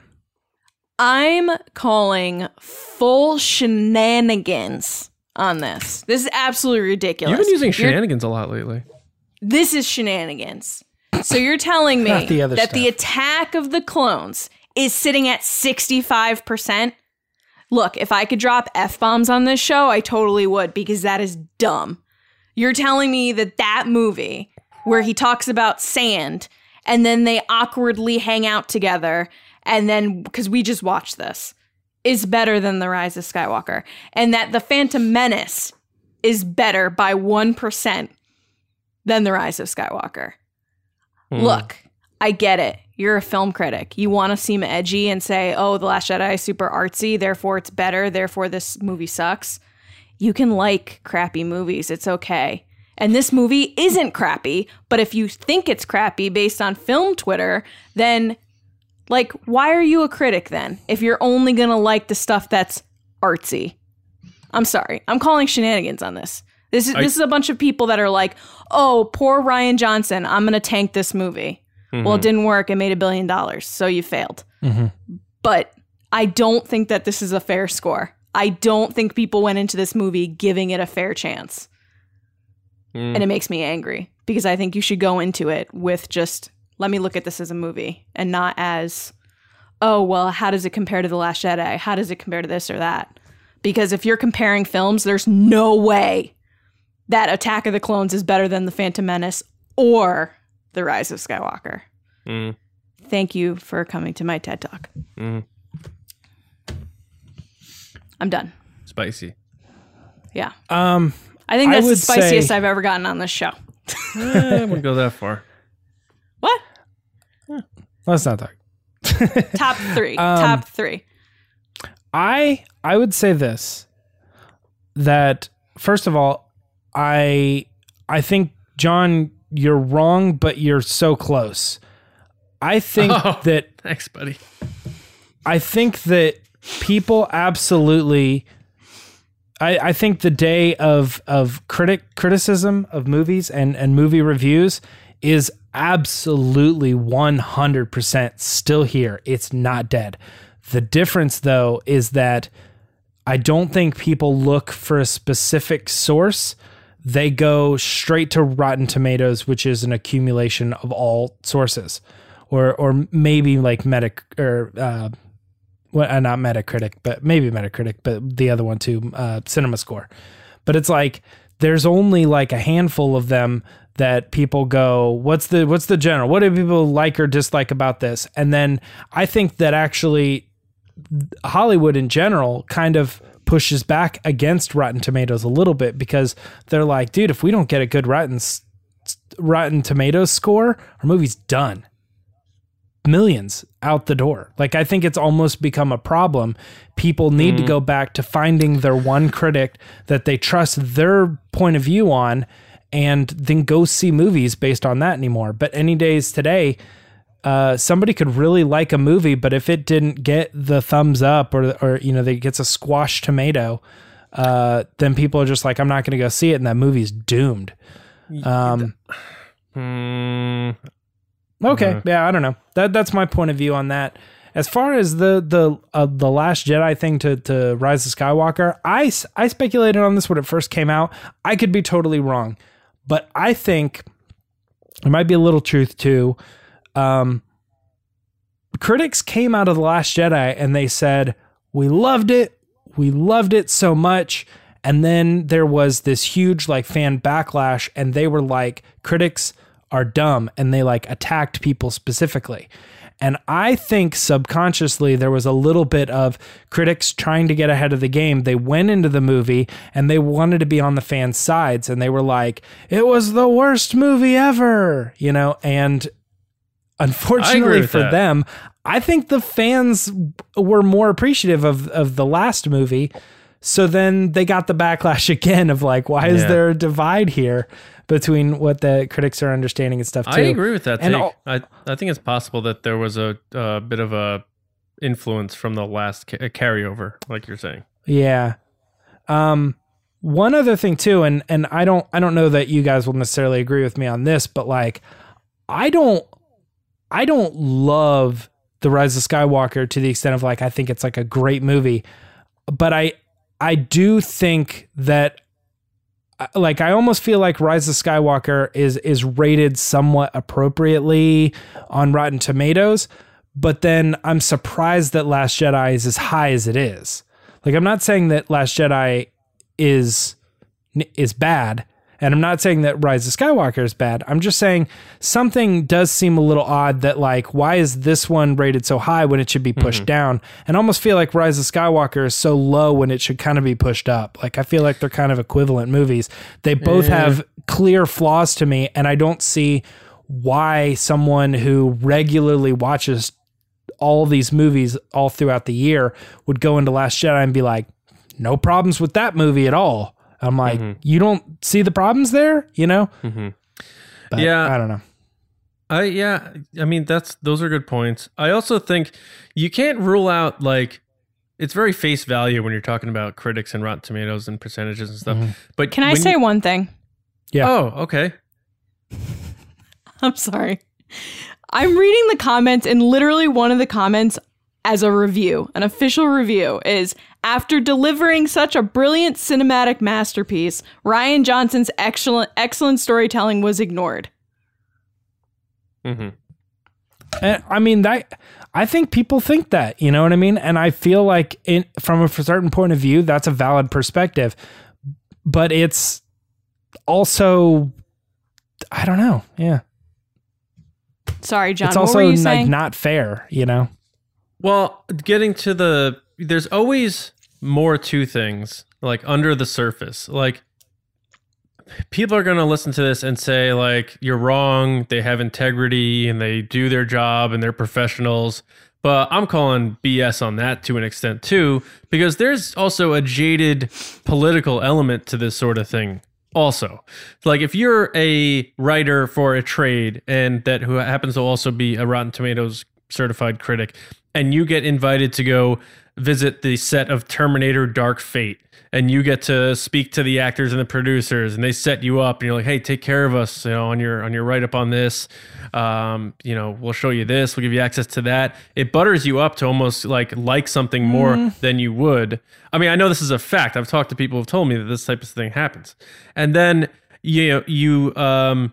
I'm calling full shenanigans on this. This is absolutely ridiculous. you've been using You're- shenanigans a lot lately This is shenanigans. So you're telling me Not the other that the stuff. attack of the clones is sitting at 65%? Look, if I could drop F bombs on this show, I totally would because that is dumb. You're telling me that that movie where he talks about sand and then they awkwardly hang out together and then because we just watched this is better than the rise of skywalker and that the phantom menace is better by 1% than the rise of skywalker. Hmm. look i get it. You're a film critic. You want to seem edgy and say oh the last jedi is super artsy therefore it's better therefore this movie sucks. You can like crappy movies. It's okay. And this movie isn't crappy but if you think it's crappy based on film twitter then like why are you a critic then if you're only gonna like the stuff that's artsy? I'm sorry i'm calling shenanigans on this. This is I- this is a bunch of people that are like oh poor Rian Johnson i'm gonna tank this movie. Well it didn't work it made a billion dollars so you failed. But i don't think that this is a fair score. I don't think people went into this movie giving it a fair chance. Mm. and it makes me angry because I think you should go into it with just let me look at this as a movie and not as oh well how does it compare to the last Jedi? How does it compare to this or that? Because if you're comparing films there's no way that Attack of the Clones is better than the Phantom Menace or the Rise of Skywalker. Mm. thank you for coming to my TED talk. Mm. I'm done. Spicy. Yeah. Um, I think I that's the spiciest say- I've ever gotten on this show. Eh, I wouldn't go that far let's not talk. [laughs] top three Um, top three I I would say this that first of all, I I think John, you're wrong, but you're so close. I think Oh. that [laughs] thanks buddy I think that people absolutely I, I think the day of of critic criticism of movies and, and movie reviews is absolutely 100% still here. It's not dead. The difference though is that I don't think people look for a specific source. They go straight to Rotten Tomatoes, which is an accumulation of all sources, or or maybe like Metac or uh, well, uh, not Metacritic, but maybe Metacritic, but the other one too, uh, Cinema Score. But it's like there's only like a handful of them that people go, what's the what's the general? What do people like or dislike about this? And then I think that actually Hollywood in general kind of pushes back against Rotten Tomatoes a little bit because they're like, dude, if we don't get a good Rotten Rotten Tomatoes score, our movie's done. Millions out the door. Like I think it's almost become a problem. People need to mm. go back to finding their one critic that they trust their point of view on and then go see movies based on that anymore. But any days today, uh, somebody could really like a movie, but if it didn't get the thumbs up or or you know, they gets a squash tomato, uh, then people are just like, I'm not going to go see it, and that movie's doomed. Um, [sighs] Hmm. okay, yeah, I don't know. That that's my point of view on that. As far as the the uh, the Last Jedi thing to to Rise of Skywalker, I I speculated on this when it first came out. I could be totally wrong, but I think there might be a little truth to. Um, critics came out of the Last Jedi and they said we loved it, we loved it so much, and then there was this huge like fan backlash, and they were like critics are dumb, and they like attacked people specifically. And I think subconsciously there was a little bit of critics trying to get ahead of the game. They went into the movie and they wanted to be on the fans' sides and they were like, it was the worst movie ever, you know? And unfortunately for that. them, I think the fans were more appreciative of, of the last movie. So then they got the backlash [laughs] again of like, why is there a divide here between what the critics are understanding and stuff too? I agree with that And all- I I think it's possible that there was a, bit of a influence from the last ca- carryover, like you're saying. Yeah. Um one other thing too and and I don't I don't know that you guys will necessarily agree with me on this but like I don't I don't love The Rise of Skywalker to the extent of like I think it's like a great movie but I I do think that like I almost feel like Rise of Skywalker is is rated somewhat appropriately on Rotten Tomatoes, but then I'm surprised that Last Jedi is as high as it is. Like I'm not saying that Last Jedi is is bad, and I'm not saying that Rise of Skywalker is bad. I'm just saying something does seem a little odd that like why is this one rated so high when it should be pushed mm-hmm. down? And almost feel like Rise of Skywalker is so low when it should kind of be pushed up. Like I feel like they're kind of equivalent movies. They both have clear flaws to me and I don't see why someone who regularly watches all these movies all throughout the year would go into Last Jedi and be like, no problems with that movie at all. I'm like, mm-hmm. you don't see the problems there, you know? Mm-hmm. But Yeah. I don't know. I yeah, I mean that's those are good points. I also think you can't rule out like it's very face value when you're talking about critics and Rotten Tomatoes and percentages and stuff. Mm-hmm. But Can I say you- one thing? Yeah. Oh, okay. [laughs] I'm sorry. I'm reading the comments, and literally one of the comments as a review, an official review, is after delivering such a brilliant cinematic masterpiece, Rian Johnson's excellent excellent storytelling was ignored. hmm And, I mean, that I think people think that, you know what I mean? And I feel like in from a certain point of view, that's a valid perspective. But it's also I don't know. Yeah. Sorry, John. it's what also were you like saying? not fair, you know? Well, getting to the there's always more to things like under the surface. Like people are going to listen to this and say like you're wrong, they have integrity and they do their job and they're professionals. But I'm calling BS on that to an extent too because there's also a jaded political element to this sort of thing also like if you're a writer for a trade and that who happens to also be a rotten tomatoes certified critic and you get invited to go visit the set of terminator dark fate and you get to speak to the actors and the producers and they set you up and you're like hey take care of us you know on your on your write up on this. Um, you know we'll show you this. We'll give you access to that. It butters you up to almost like like something more than you would. I mean i know this is a fact. I've talked to people who've told me that this type of thing happens. And then you know, you um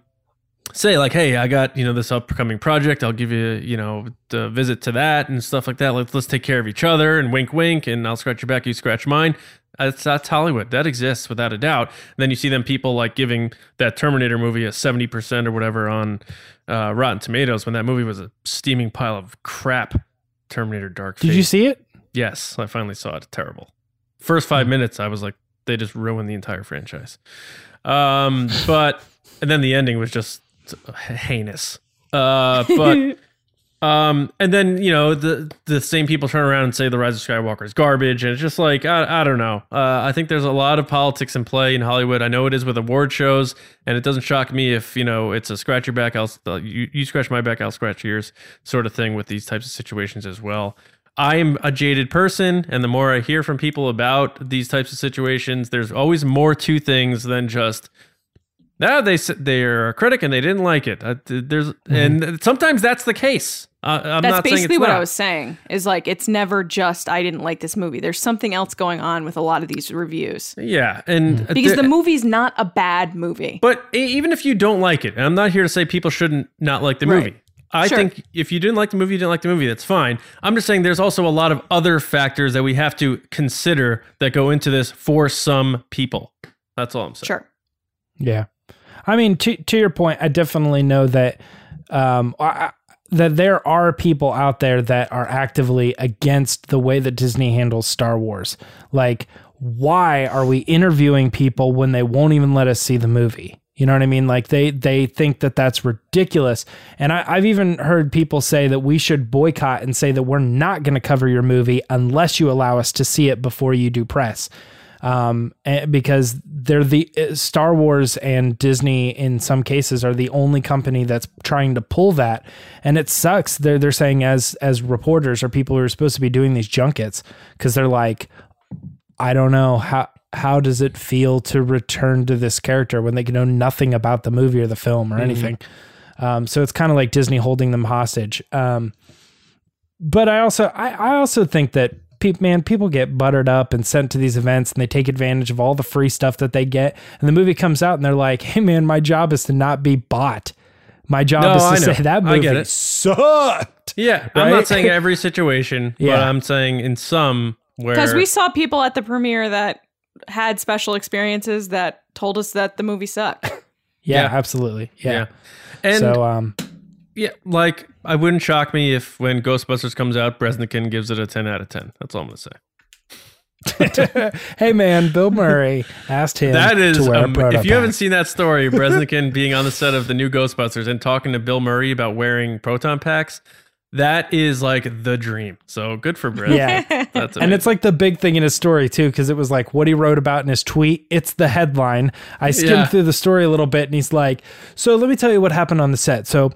say like, "Hey, I got you know this upcoming project. I'll give you you know the visit to that and stuff like that. Let's let's take care of each other and wink, wink, and I'll scratch your back, you scratch mine." That's that's Hollywood. That exists without a doubt. And then you see them people like giving that Terminator movie a seventy percent or whatever on uh, Rotten Tomatoes when that movie was a steaming pile of crap. Terminator Dark. Did you see it? Yes, I finally saw it. Terrible. First five minutes, I was like, they just ruined the entire franchise. Um, but and then the ending was just heinous. Uh, but [laughs] um, and then you know the the same people turn around and say the Rise of Skywalker is garbage, and it's just like I, I don't know. Uh, I think there's a lot of politics in play in Hollywood. I know it is with award shows, and it doesn't shock me if you know it's a scratch your back, I'll uh, you, you scratch my back, I'll scratch yours sort of thing with these types of situations as well. I am a jaded person, and the more I hear from people about these types of situations, there's always more to things than just no, they they're a critic and they didn't like it. Uh, there's and sometimes that's the case. Uh, I'm That's not basically it's what I was saying. Is like it's never just I didn't like this movie. There's something else going on with a lot of these reviews Yeah, and because there- the movie's not a bad movie. But e- even if you don't like it, and I'm not here to say people shouldn't not like the Right. movie. I Sure. think if you didn't like the movie, you didn't like the movie. That's fine. I'm just saying there's also a lot of other factors that we have to consider that go into this for some people. That's all I'm saying. Sure. Yeah. I mean, to to your point, I definitely know that um I, that there are people out there that are actively against the way that Disney handles Star Wars. Like, why are we interviewing people when they won't even let us see the movie? You know what I mean? Like they they think that that's ridiculous. And I, I've even heard people say that we should boycott and say that we're not going to cover your movie unless you allow us to see it before you do press um, because they're the uh, Star Wars and Disney in some cases are the only company that's trying to pull that, and it sucks. They're they're saying as as reporters or people who are supposed to be doing these junkets because they're like, I don't know how how does it feel to return to this character when they know nothing about the movie or the film or anything. Um, so it's kind of like Disney holding them hostage. Um, but I also I, I also think that people man people get buttered up and sent to these events and they take advantage of all the free stuff that they get and the movie comes out and they're like hey man my job is to not be bought my job No, is to I know. say that I movie get it. sucked Yeah, I'm not saying every [laughs] situation, but I'm saying in some where Because we saw people at the premiere that had special experiences that told us that the movie sucked. yeah, Yeah. absolutely yeah, yeah, and so um yeah, like I wouldn't shock me if when Ghostbusters comes out, Breznican gives it a 10 out of 10. That's all I'm gonna say. [laughs] hey man bill murray asked him That is, um, if you haven't seen that story, [laughs] Breznican being on the set of the new Ghostbusters and talking to Bill Murray about wearing proton packs, that is like the dream. So good for Brett. yeah That's [laughs] And it's like the big thing in his story too, because it was like what he wrote about in his tweet. It's the headline. I skimmed Yeah. through the story a little bit, and he's like, "So let me tell you what happened on the set." So,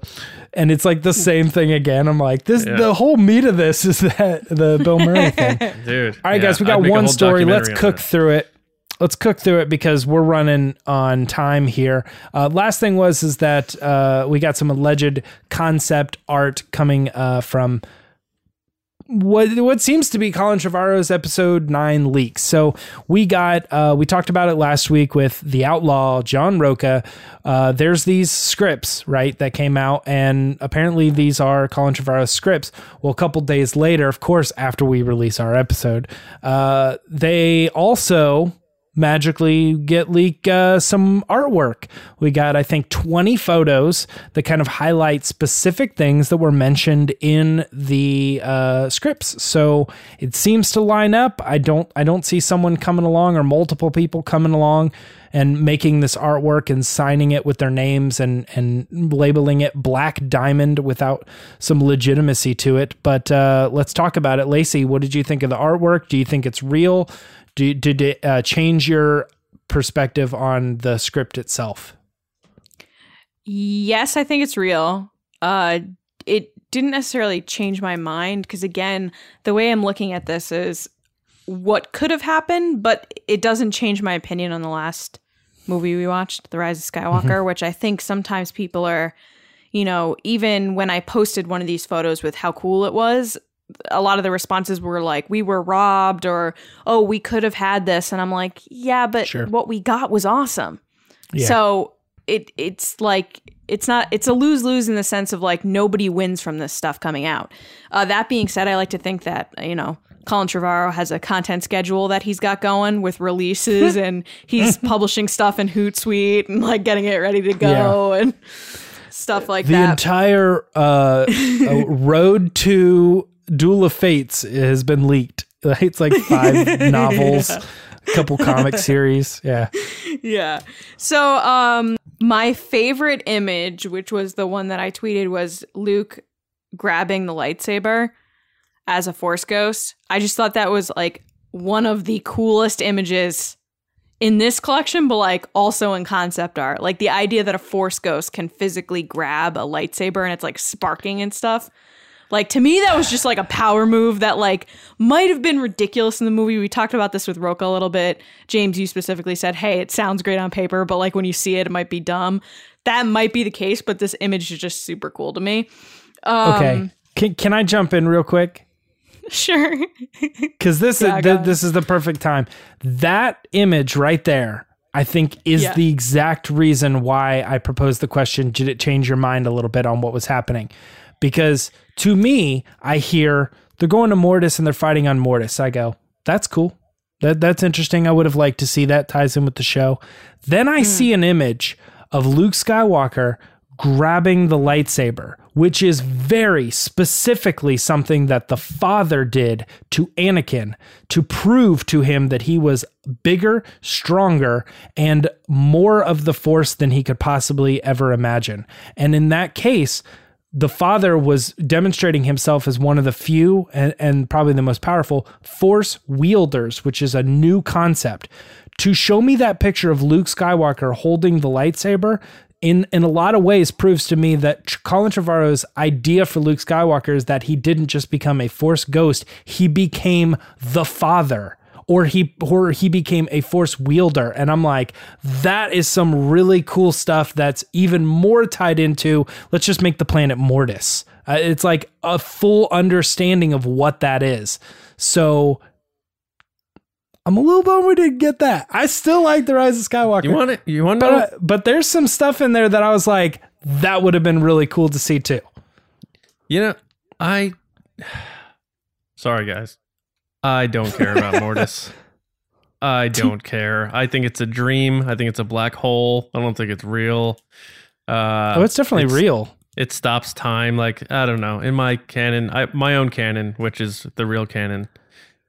and it's like the same thing again. I'm like, this Yeah. the whole meat of this is that the Bill Murray thing. [laughs] dude. All right, yeah, guys, we got one story. Let's on cook that. through it. Let's cook through it because we're running on time here. Uh, last thing was is that uh, we got some alleged concept art coming uh, from what what seems to be Colin Trevorrow's episode nine leaks. So we got uh, we talked about it last week with the outlaw John Roca. Uh, there's these scripts right that came out, and apparently these are Colin Trevorrow's scripts. Well, a couple days later, of course, after we release our episode, uh, they also magically get leak uh, some artwork. We got, I think, 20 photos that kind of highlight specific things that were mentioned in the uh, scripts. So it seems to line up. I don't, I don't see someone coming along or multiple people coming along and making this artwork and signing it with their names and and labeling it Black Diamond without some legitimacy to it. But uh, let's talk about it, Lacey. What did you think of the artwork? Do you think it's real? Do, did it uh, change your perspective on the script itself? Yes, I think it's real. Uh, it didn't necessarily change my mind because, again, the way I'm looking at this is what could have happened, but it doesn't change my opinion on the last movie we watched, The Rise of Skywalker, which I think sometimes people are, you know, even when I posted one of these photos with how cool it was, a lot of the responses were like, we were robbed or, oh, we could have had this. And I'm like, yeah, but Sure. what we got was awesome. Yeah. So it it's like it's not it's a lose lose in the sense of like nobody wins from this stuff coming out. Uh, that being said, I like to think that you know Colin Trevorrow has a content schedule that he's got going with releases, [laughs] and he's publishing stuff in Hootsuite and like getting it ready to go and stuff like the that. The entire uh, [laughs] uh, road to Duel of Fates has been leaked. It's like five [laughs] novels, a couple comic series. Yeah. yeah. So, um, my favorite image, which was the one that I tweeted, was Luke grabbing the lightsaber as a Force ghost. I just thought that was like one of the coolest images in this collection, but like also in concept art. Like the idea that a Force ghost can physically grab a lightsaber and it's like sparking and stuff. Like to me, that was just like a power move that like might have been ridiculous in the movie. We talked about this with Roka a little bit. James, you specifically said, "Hey, it sounds great on paper, but like when you see it, it might be dumb." That might be the case, but this image is just super cool to me. Um, Okay. Can, can I jump in real quick? [laughs] sure. Because this Yeah, is th- this is the perfect time. That image right there, I think, is Yeah. the exact reason why I proposed the question. Did it change your mind a little bit on what was happening? Because to me, I hear they're going to Mortis and they're fighting on Mortis. I go, that's cool. That that's interesting. I would have liked to see that ties in with the show. Then I hmm. see an image of Luke Skywalker grabbing the lightsaber, which is very specifically something that the father did to Anakin to prove to him that he was bigger, stronger, and more of the force than he could possibly ever imagine. And in that case, the father was demonstrating himself as one of the few and, and probably the most powerful force wielders, which is a new concept. To show me that picture of Luke Skywalker holding the lightsaber in in a lot of ways proves to me that Colin Trevorrow's idea for Luke Skywalker is that he didn't just become a force ghost, he became the father or he or he became a force wielder and i'm like that is some really cool stuff that's even more tied into let's just make the planet mortis uh, it's like a full understanding of what that is so i'm a little bummed we didn't get that i still like the rise of skywalker You want it? You want but, know? uh, but there's some stuff in there that i was like that would have been really cool to see too You know, I. [sighs] Sorry, guys. I don't care about Mortis. [laughs] I [laughs] don't care. I think it's a dream. I think it's a black hole. I don't think it's real. Uh, oh it's definitely it's- real It stops time. Like I don't know. In my canon, I, my own canon, which is the real canon,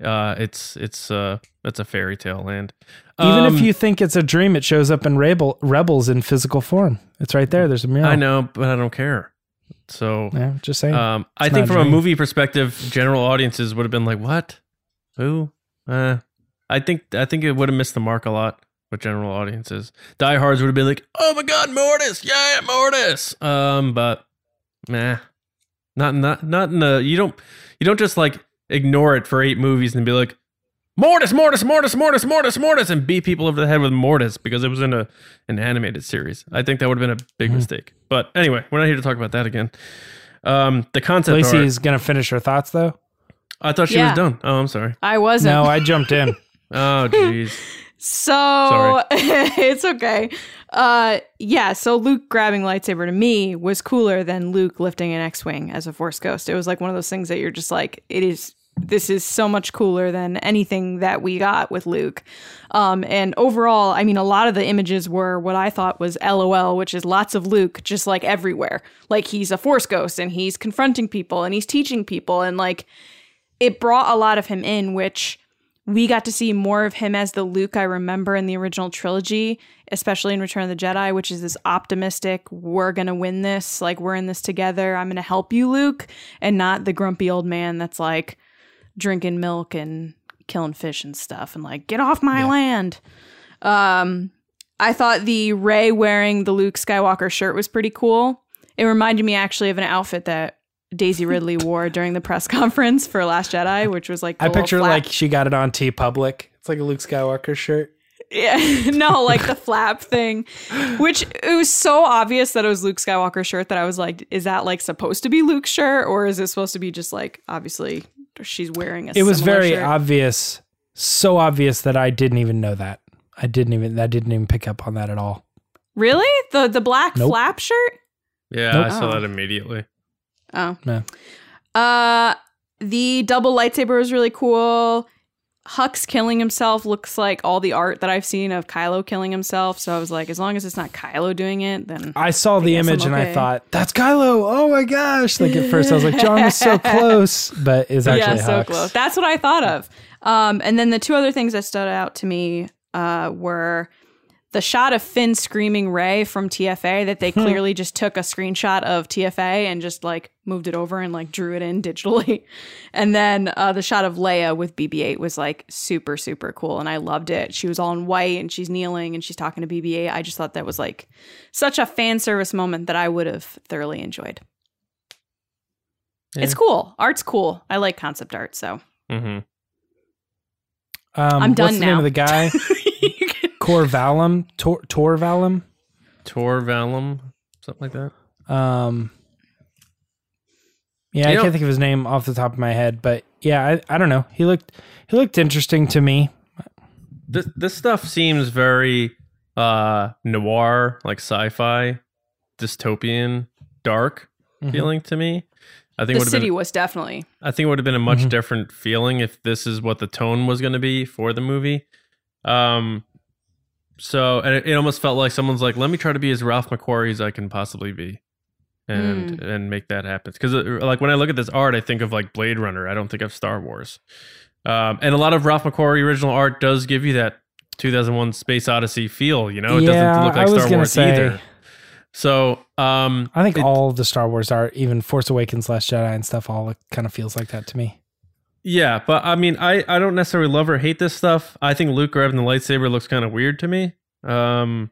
uh, it's it's uh, it's a fairy tale land. even Um, if you think it's a dream it shows up in rebel rebels in physical form it's right there there's a mural I know, but I don't care. So Yeah, just saying. Um, I think from a a movie perspective, general audiences would have been like, "What? Who?" Uh, I think I think it would have missed the mark a lot with general audiences. Diehards would have been like, "Oh my god, Mortis! Yeah, Mortis!" Um, but nah, not not not in the you don't you don't just like ignore it for eight movies and be like, "Mortis, Mortis, Mortis, Mortis, Mortis, Mortis," and beat people over the head with Mortis because it was in a an animated series. I think that would have been a big Mm-hmm. mistake. But anyway, we're not here to talk about that again. Um, the concept art. Lacey's gonna finish her thoughts though. I thought she Yeah. was done. Oh, I'm sorry. I wasn't. No, I jumped in. [laughs] Oh, jeez. So [laughs] it's okay. Uh yeah, so Luke grabbing lightsaber to me was cooler than Luke lifting an X-wing as a force ghost. It was like one of those things that you're just like it is this is so much cooler than anything that we got with Luke. Um and overall, I mean a lot of the images were what I thought was LOL, which is lots of Luke just like everywhere. Like he's a force ghost and he's confronting people and he's teaching people and like it brought a lot of him in which we got to see more of him as the Luke I remember in the original trilogy, especially in Return of the Jedi, which is this optimistic, we're going to win this, like we're in this together, I'm going to help you, Luke, and not the grumpy old man that's like drinking milk and killing fish and stuff and like get off my land. Um I thought the Rey wearing the Luke Skywalker shirt was pretty cool. It reminded me actually of an outfit that Daisy Ridley wore during the press [laughs] conference for Last Jedi, which was like I picture flap- like she got it on TeePublic. It's like a Luke Skywalker shirt. Yeah, [laughs] no, like the flap thing, which it was so obvious that it was Luke Skywalker's shirt that I was like, is that like supposed to be Luke's shirt or is it supposed to be just like obviously she's wearing a It was very shirt? obvious, so obvious that I didn't even know that. I didn't even I didn't even pick up on that at all. Really? The the black Nope. flap shirt? Yeah, Nope. I saw Oh. that immediately. Oh. No. Uh the double lightsaber was really cool. Hux killing himself looks like all the art that I've seen of Kylo killing himself. So I was like, as long as it's not Kylo doing it, then I saw the I'm image and I thought, that's Kylo. Oh my gosh. Like at first I was like, John was so [laughs] close, but it's actually yeah, so Hux. close. That's what I thought of. Um, and then the two other things that stood out to me uh, were the shot of Finn screaming Rey from TFA that they Hmm. clearly just took a screenshot of TFA and just like moved it over and like drew it in [laughs] digitally. And then uh, the shot of Leia with BB-8 was like super super cool and I loved it. She was all in white and she's kneeling and she's talking to BB-8. I just thought that was like such a fan service moment that I would have thoroughly enjoyed. It's cool. Art's cool. I like concept art, so hmm Um, I'm done what's the name now. of the guy? [laughs] Corvalum? Tor Torvalum? Tor Valum, something like that. Um, yeah, You I know- can't think of his name off the top of my head, but yeah, I, I don't know. He looked he looked interesting to me. This this stuff seems very uh noir, like sci-fi, dystopian, dark Mhm. feeling to me. I think the it would have city been was definitely I think it would have been a much Mhm. different feeling if this is what the tone was going to be for the movie. Um, so and it, it almost felt like someone's like, "Let me try to be as Ralph McQuarrie as I can possibly be," and and make that happen. Because like when I look at this art, I think of like Blade Runner. I don't think of Star Wars. Um, and a lot of Ralph McQuarrie original art does give you that 2001 Space Odyssey feel. You know, it Yeah, doesn't look I like was Star Wars say- either. So um, I think it- all of the Star Wars art, even Force Awakens, Last Jedi, and stuff, all kind of feels like that to me. Yeah, but I mean, I, I don't necessarily love or hate this stuff. I think Luke grabbing the lightsaber looks kind of weird to me. Um,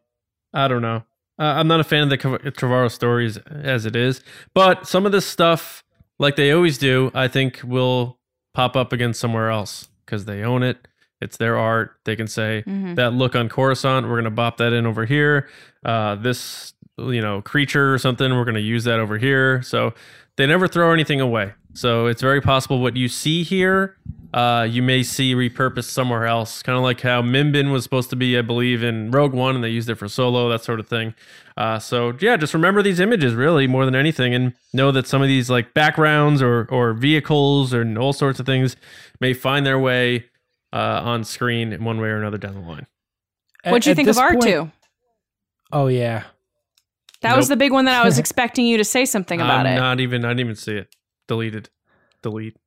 I don't know. Uh, I'm not a fan of the Trevorrow stories as it is, but some of this stuff, like they always do, I think will pop up again somewhere else because they own it. It's their art. They can say Mhm. that look on Coruscant, we're gonna bop that in over here. Uh, this you know creature or something, we're gonna use that over here. So they never throw anything away. So it's very possible what you see here, uh, you may see repurposed somewhere else. Kind of like how Mimban was supposed to be, I believe, in Rogue One, and they used it for Solo, that sort of thing. Uh, so yeah, just remember these images really more than anything, and know that some of these like backgrounds or or vehicles or all sorts of things may find their way uh, on screen in one way or another down the line. What'd you At think of R2? Oh yeah, That was the big one that I was [laughs] expecting you to say something about I'm it. not even. I didn't even see it. Deleted. Delete.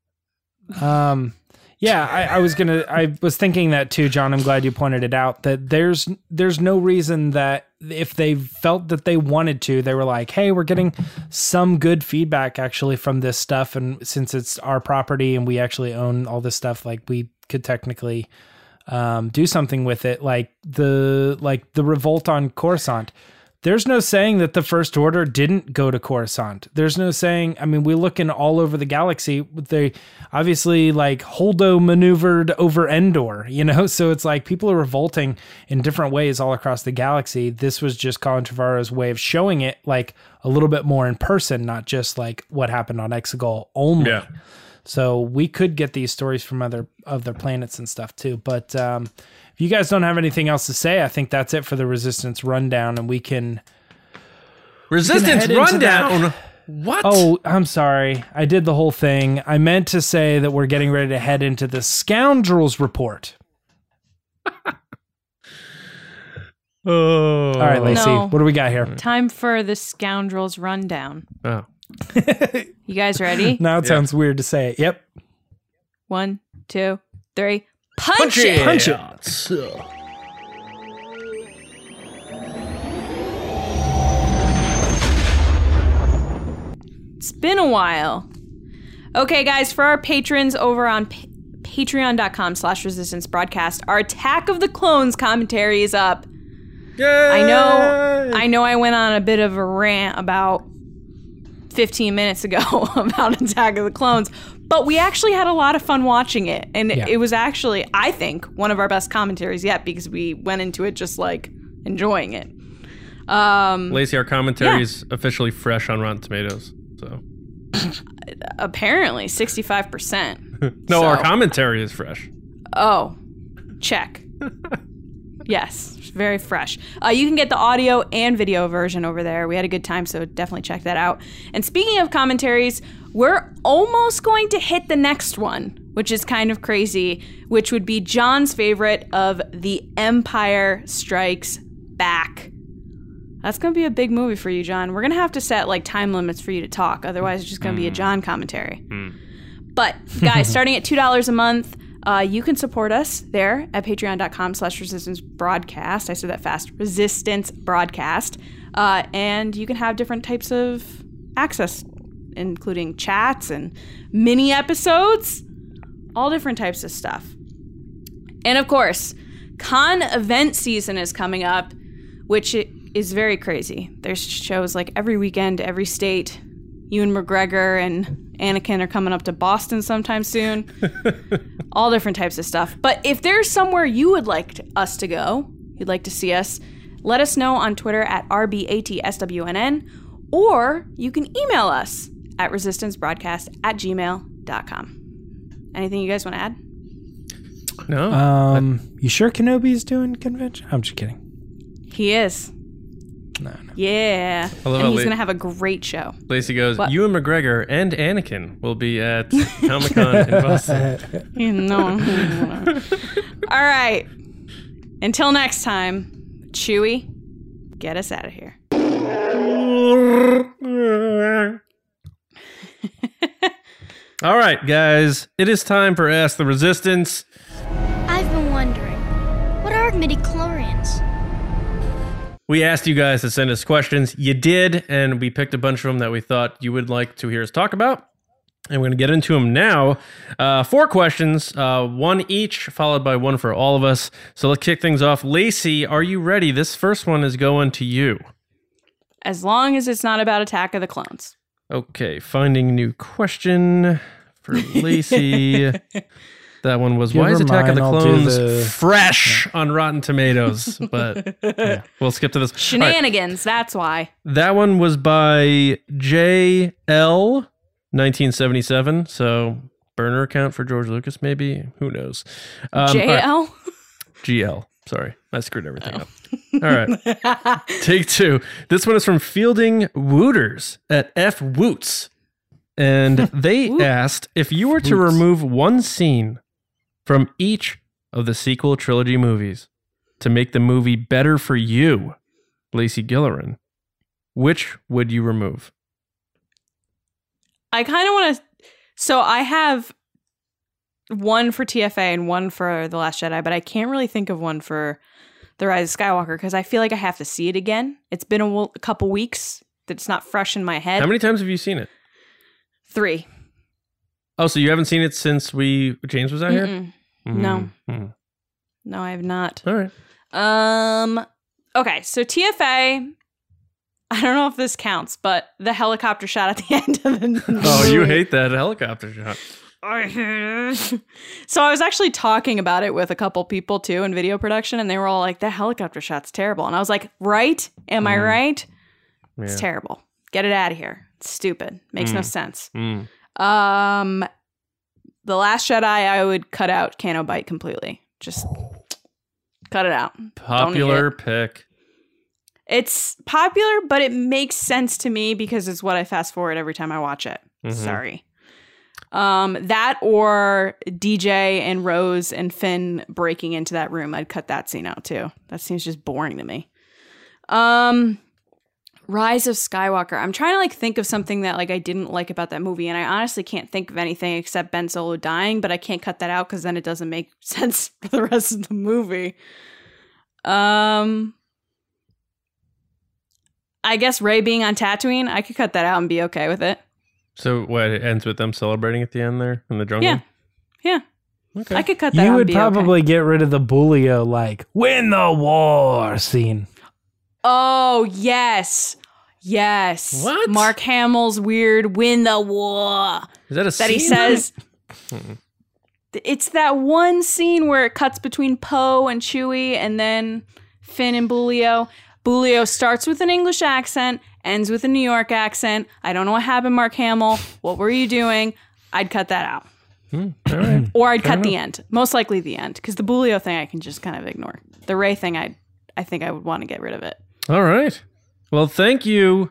Um, yeah, I, I was gonna. I was thinking that too, John. I'm glad you pointed it out. That there's there's no reason that if they felt that they wanted to, they were like, hey, we're getting some good feedback actually from this stuff, and since it's our property and we actually own all this stuff, like we could technically um, do something with it. Like the like the revolt on Coruscant. There's no saying that the First Order didn't go to Coruscant. There's no saying. I mean, we're looking all over the galaxy. They obviously like Holdo maneuvered over Endor, [laughs] you know. So it's like people are revolting in different ways all across the galaxy. This was just Colin Trevorrow's way of showing it like a little bit more in person, not just like what happened on Exegol only. Yeah. So we could get these stories from other other planets and stuff too. But um, if you guys don't have anything else to say, I think that's it for the Resistance rundown, and we can. Resistance head into that- rundown. What? Oh, I'm sorry, I did the whole thing. I meant to say that we're getting ready to head into the Scoundrels report. [laughs] Oh. All right, Lacey, No. what do we got here? Time for the scoundrels rundown. Oh. You guys ready? [laughs] Now it Yeah. sounds weird to say it. Yep. One, two, three. Punch, it! Punch it. It's been a while. Okay, guys, for our patrons over on pa- patreon.com slash resistance broadcast, our Attack of the Clones commentary is up. Yay! I know I know I went on a bit of a rant about 15 minutes ago [laughs] about Attack of the Clones, but we actually had a lot of fun watching it. And Yeah. it was actually, I think, one of our best commentaries yet because we went into it just like enjoying it. Um, Lacey, our commentary is officially fresh on Rotten Tomatoes. So [laughs] apparently 65%. [laughs] no, our commentary is fresh. Oh, check. Yes, very fresh. Uh, you can get the audio and video version over there. We had a good time, so definitely check that out. And speaking of commentaries, we're almost going to hit the next one, which is kind of crazy, which would be John's favorite of The Empire Strikes Back. That's going to be a big movie for you, John. We're going to have to set like time limits for you to talk. Otherwise, it's just going to be a John commentary. But guys, [laughs] starting at two dollars a month, uh, you can support us there at patreon.com slash resistance broadcast. I said that fast. Resistance broadcast. Uh, and you can have different types of access, including chats and mini episodes, all different types of stuff. And of course, con event season is coming up, which is very crazy. There's shows like every weekend, every state. Ewan McGregor and Anakin are coming up to Boston sometime soon. [laughs] All different types of stuff. But if there's somewhere you would like to, us to go, you'd like to see us, let us know on Twitter at RBATSWNN, or you can email us at resistancebroadcast at gmail.com. Anything you guys want to add? No. Um, you sure Kenobi's doing convention? I'm just kidding. He is. No, no. Yeah. I and he's late- going to have a great show. Lacey goes, What? Ewan McGregor and Anakin will be at [laughs] Comic Con in Boston. [laughs] You know. All right. Until next time, Chewie, get us out of here. [laughs] All right, guys, it is time for Ask the Resistance. I've been wondering, what are midichlorians? We asked you guys to send us questions. You did, and we picked a bunch of them that we thought you would like to hear us talk about. And we're going to get into them now. Uh, four questions, uh, one each, followed by one for all of us. So let's kick things off. Lacey, are you ready? This first one is going to you. As long as it's not about Attack of the Clones. Okay, finding new question for [laughs] Lacey. That one was Give why is her Attack of the mine, I'll do Clones the- fresh on Rotten Tomatoes? But [laughs] yeah, we'll skip to this. All right, Shenanigans, that's why. that one was by JL 1977. So burner account for George Lucas, maybe. Who knows? Um, all right, JL? GL. [laughs] Sorry, I screwed everything up. All right. [laughs] Take two. This one is from Fielding Wooters at F Woots. And they asked if you were to remove one scene from each of the sequel trilogy movies to make the movie better for you, Lacey Gillerin, which would you remove? I kind of want to. So I have one for TFA and one for The Last Jedi, but I can't really think of one for The Rise of Skywalker because I feel like I have to see it again. It's been a, w- a couple weeks that it's not fresh in my head. How many times have you seen it? Three. Oh, so you haven't seen it since we James was out here? Mm-mm. No. Mhm. No, I have not. All right. Um. Okay, so TFA. I don't know if this counts, but the helicopter shot at the [laughs] end of the. [laughs] Oh, you hate that helicopter shot. I hate so I was actually talking about it with a couple people too in video production, and they were all like, "That helicopter shot's terrible," and I was like, "Right? Am I Mhm. right? Yeah. It's terrible. Get it out of here. It's stupid. Makes no Mm. sense." Mm. Um, the Last Jedi, I would cut out Canto Bight completely. Just cut it out. Popular it. pick. It's popular, but it makes sense to me because it's what I fast forward every time I watch it. Mhm. Sorry. Um, that or DJ and Rose and Finn breaking into that room. I'd cut that scene out too. That seems just boring to me. Um, Rise of Skywalker. I'm trying to like think of something that like I didn't like about that movie, and I honestly can't think of anything except Ben Solo dying. But I can't cut that out because then it doesn't make [laughs] sense for the rest of the movie. Um, I guess Rey being on Tatooine, I could cut that out and be okay with it. So what? It ends with them celebrating at the end there in the jungle. Yeah, yeah, Okay. I could cut that. You out would and be okay. probably get rid of the Boolio like win the war scene. Oh yes, yes. What? Mark Hamill's weird "Win the War" Is that a scene? that he scene? says. [laughs] It's that one scene where it cuts between Poe and Chewie, and then Finn and Boolio. Boolio starts with an English accent, ends with a New York accent. I don't know what happened, Mark Hamill. What were you doing? I'd cut that out. Hmm, [clears throat] or I'd cut the end. Most likely the end, because the Boolio thing I can just kind of ignore. The Rey thing, I I think I would want to get rid of it. All right. Well, thank you,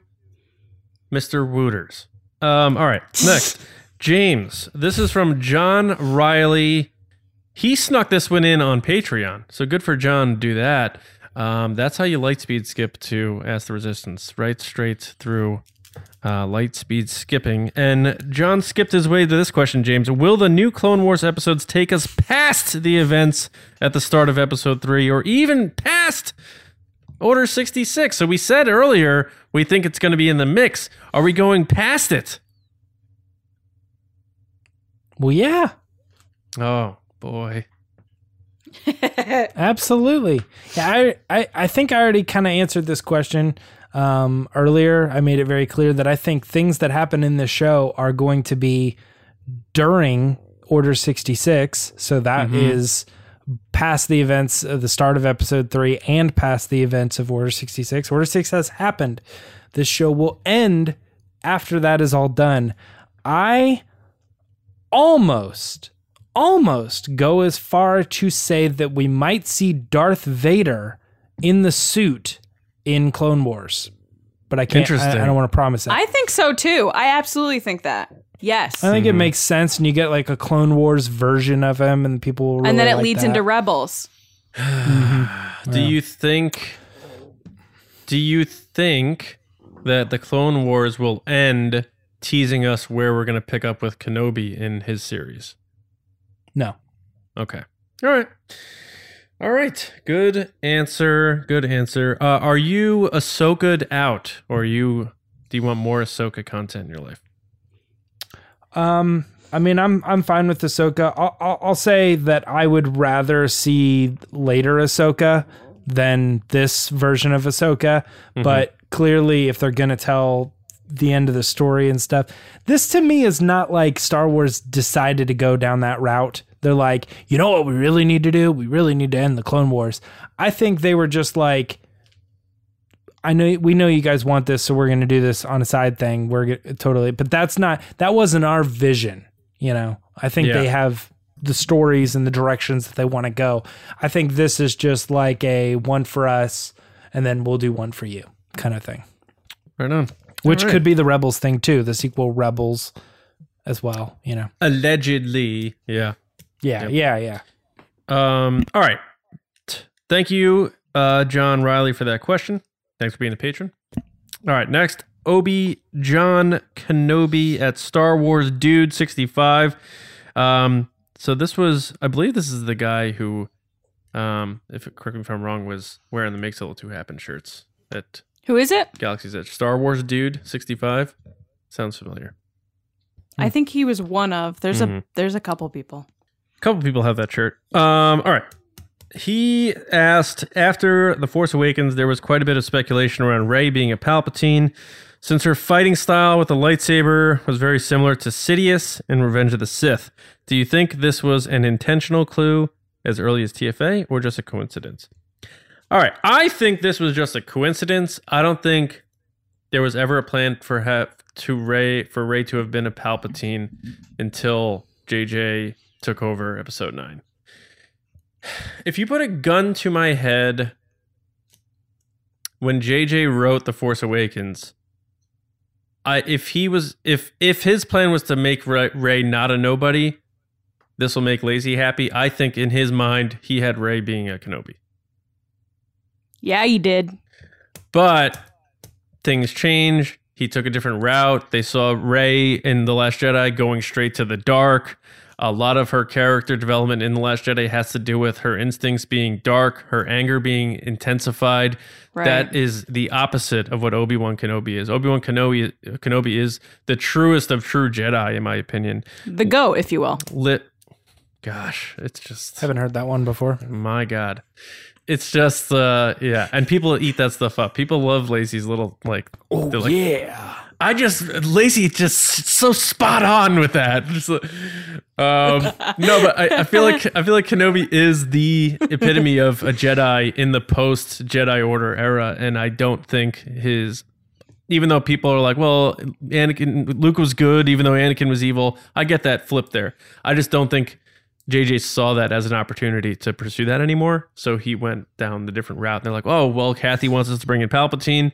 Mr. Wooters. Um, all right. [laughs] Next, James. This is from John Riley. He snuck this one in on Patreon. So good for John to do that. Um, that's how you light speed skip to Ask the Resistance, right straight through uh, light speed skipping. And John skipped his way to this question, James. Will the new Clone Wars episodes take us past the events at the start of episode three or even past Order 66? So we said earlier we think it's going to be in the mix. Are we going past it? Well, yeah, Oh, boy. [laughs] absolutely. Yeah, I, I, I think I already kind of answered this question um, earlier. I made it very clear that I think things that happen in this show are going to be during Order 66. So that is past the events of the start of episode three and past the events of Order 66. Order 6 has happened. This show will end after that is all done. I almost, almost go as far to say that we might see Darth Vader in the suit in Clone Wars. But I can't, I, Interesting. I don't want to promise that. I think so too. I absolutely think that. Yes. I think it makes sense, and you get like a Clone Wars version of him, and people will really and then it like leads that. into Rebels. [sighs] Do you think Do you think that the Clone Wars will end teasing us where we're going to pick up with Kenobi in his series? no. Okay. All right. All right. Good answer. Good answer. Uh, are you Ahsoka'd out, or are you? Do you want more Ahsoka content in your life? Um, I mean, I'm I'm fine with Ahsoka. I'll, I'll, I'll say that I would rather see later Ahsoka than this version of Ahsoka. But clearly, if they're gonna tell the end of the story and stuff, this to me is not like Star Wars decided to go down that route. They're like, you know what we really need to do? We really need to end the Clone Wars. I think they were just like, I know we know you guys want this, so we're going to do this on a side thing. We're g- totally, but that's not that wasn't our vision. You know, I think Yeah. they have the stories and the directions that they want to go. I think this is just like a one for us, and then we'll do one for you kind of thing, Right on. which right. could be the Rebels thing too, the sequel Rebels as well. You know, allegedly. Yeah. yeah, yeah, yeah. Um. All right. Thank you, uh, John Riley, for that question. Thanks for being a patron. All right. Next, Obi John Kenobi at Star Wars Dude sixty five. Um. So this was, I believe, this is the guy who, um, if correct me if I'm wrong, was wearing the makes it all too happen shirts at Who is it? Galaxy's Edge. Star Wars Dude sixty five. Sounds familiar. I think he was one of. There's Mhm. a there's a couple people. A couple people have that shirt. Um, all right. He asked after The Force Awakens, there was quite a bit of speculation around Rey being a Palpatine, since her fighting style with the lightsaber was very similar to Sidious in Revenge of the Sith. Do you think this was an intentional clue as early as TFA or just a coincidence? All right. I think this was just a coincidence. I don't think there was ever a plan for to Rey for Rey to have been a Palpatine until JJ took over episode 9. If you put a gun to my head when JJ wrote The Force Awakens, I if he was if if his plan was to make Rey, not a nobody, this will make Lacey happy. I think in his mind he had Rey being a Kenobi. Yeah, he did. But things change. He took a different route. They saw Rey in The Last Jedi going straight to the dark. A lot of her character development in The Last Jedi has to do with her instincts being dark, her anger being intensified. Right. That is the opposite of what Obi Wan Kenobi is. Obi Wan Kenobi, Kenobi is the truest of true Jedi, in my opinion. The go, if you will. Lit. Gosh, it's just Haven't heard that one before. my God. It's just uh yeah, and people eat that stuff up. People love Lacey's little like oh like, yeah. I just Lacey just so spot on with that. Just, um no, but I, I feel like I feel like Kenobi is the epitome [laughs] of a Jedi in the post Jedi Order era, and I don't think his even though people are like, well, Anakin, Luke was good, even though Anakin was evil. I get that flip there. I just don't think JJ saw that as an opportunity to pursue that anymore. So he went down the different route. And they're like, oh, well, Kathy wants us to bring in Palpatine.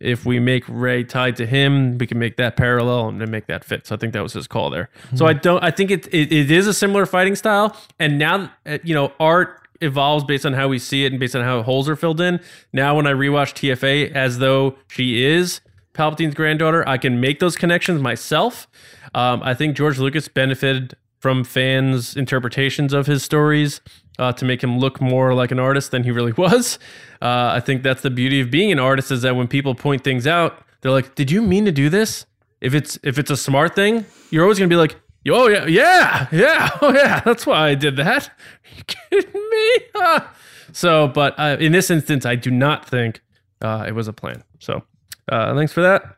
If we make Rey tied to him, we can make that parallel and then make that fit. So I think that was his call there. So I don't. I think it, it it is a similar fighting style. And now, uh, you know, art evolves based on how we see it and based on how holes are filled in. Now, when I rewatch TFA as though she is Palpatine's granddaughter, I can make those connections myself. Um, I think George Lucas benefited from fans' interpretations of his stories uh, to make him look more like an artist than he really was. Uh, I think that's the beauty of being an artist is that when people point things out, they're like, "Did you mean to do this?" If it's if it's a smart thing, you're always gonna be like, "Oh yeah, yeah, yeah, [laughs] oh yeah, that's why I did that." [laughs] Are you kidding me? [laughs] So, but uh, in this instance, I do not think uh, it was a plan. So, uh, thanks for that.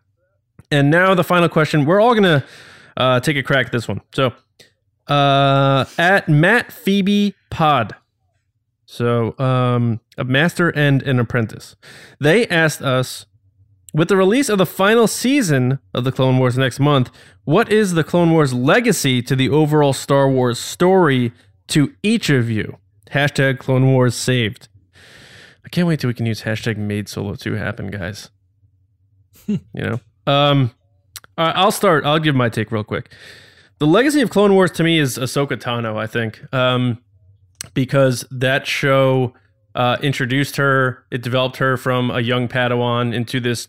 And now the final question. We're all gonna uh, take a crack at this one. So, at Matt Phoebe Pod. So, um, a master and an apprentice. They asked us, with the release of the final season of the Clone Wars next month, what is the Clone Wars legacy to the overall Star Wars story to each of you? Hashtag Clone Wars saved. I can't wait till we can use hashtag made solo 2 happen, guys. [laughs] you know? Um, right, I'll start. I'll give my take real quick. The legacy of Clone Wars to me is Ahsoka Tano, I think, um, because that show uh, introduced her. It developed her from a young Padawan into this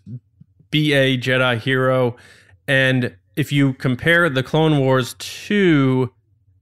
BA Jedi hero. And if you compare the Clone Wars to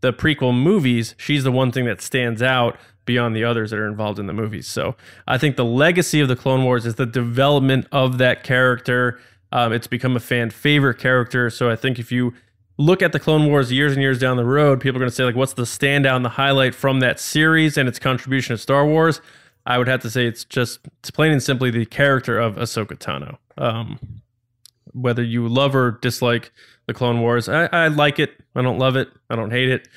the prequel movies, she's the one thing that stands out beyond the others that are involved in the movies. So I think the legacy of the Clone Wars is the development of that character. Um, it's become a fan favorite character. So I think if you look at the Clone Wars years and years down the road, people are going to say like, what's the standout and the highlight from that series and its contribution to Star Wars? I would have to say it's just it's plain and simply the character of Ahsoka Tano. Um, whether you love or dislike the Clone Wars, I, I like it. I don't love it. I don't hate it.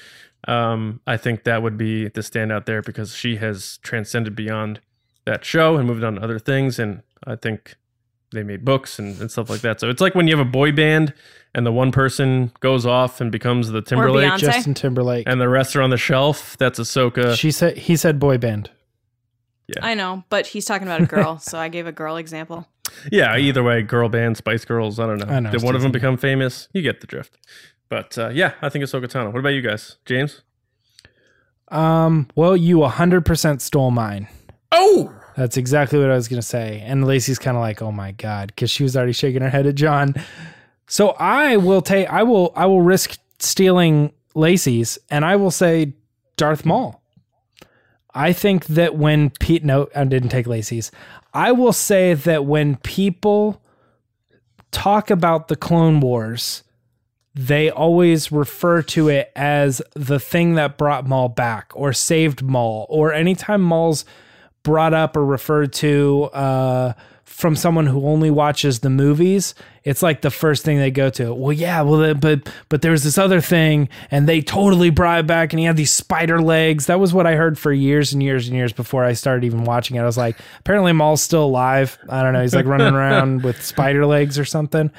Um, I think that would be the standout there because she has transcended beyond that show and moved on to other things. And I think they made books and, and stuff like that. So it's like when you have a boy band and the one person goes off and becomes the Timberlake Beyonce. Justin Timberlake. and the rest are on the shelf. That's Ahsoka. she said he said boy band. Yeah. I know, but he's talking about a girl, [laughs] so I gave a girl example. Yeah, either way, girl band, Spice Girls. I don't know. I know, Did one of them become famous? You get the drift. But uh, yeah, I think Ahsoka Tano. What about you guys, James? Um, well, you 100% stole mine. Oh, That's exactly what I was going to say. And Lacey's kind of like, "Oh my god," cuz she was already shaking her head at John. So I will take I will I will risk stealing Lacey's and I will say Darth Maul. I think that when Pete no, I didn't take Lacey's. I will say that when people talk about the Clone Wars, they always refer to it as the thing that brought Maul back or saved Maul, or anytime Maul's brought up or referred to uh, from someone who only watches the movies, it's like the first thing they go to. Well, yeah, well, but but there's this other thing, and they totally brought it back, and he had these spider legs. That was what I heard for years and years and years before I started even watching it. I was like, apparently Maul's still alive. I don't know. He's like running around [laughs] with spider legs or something,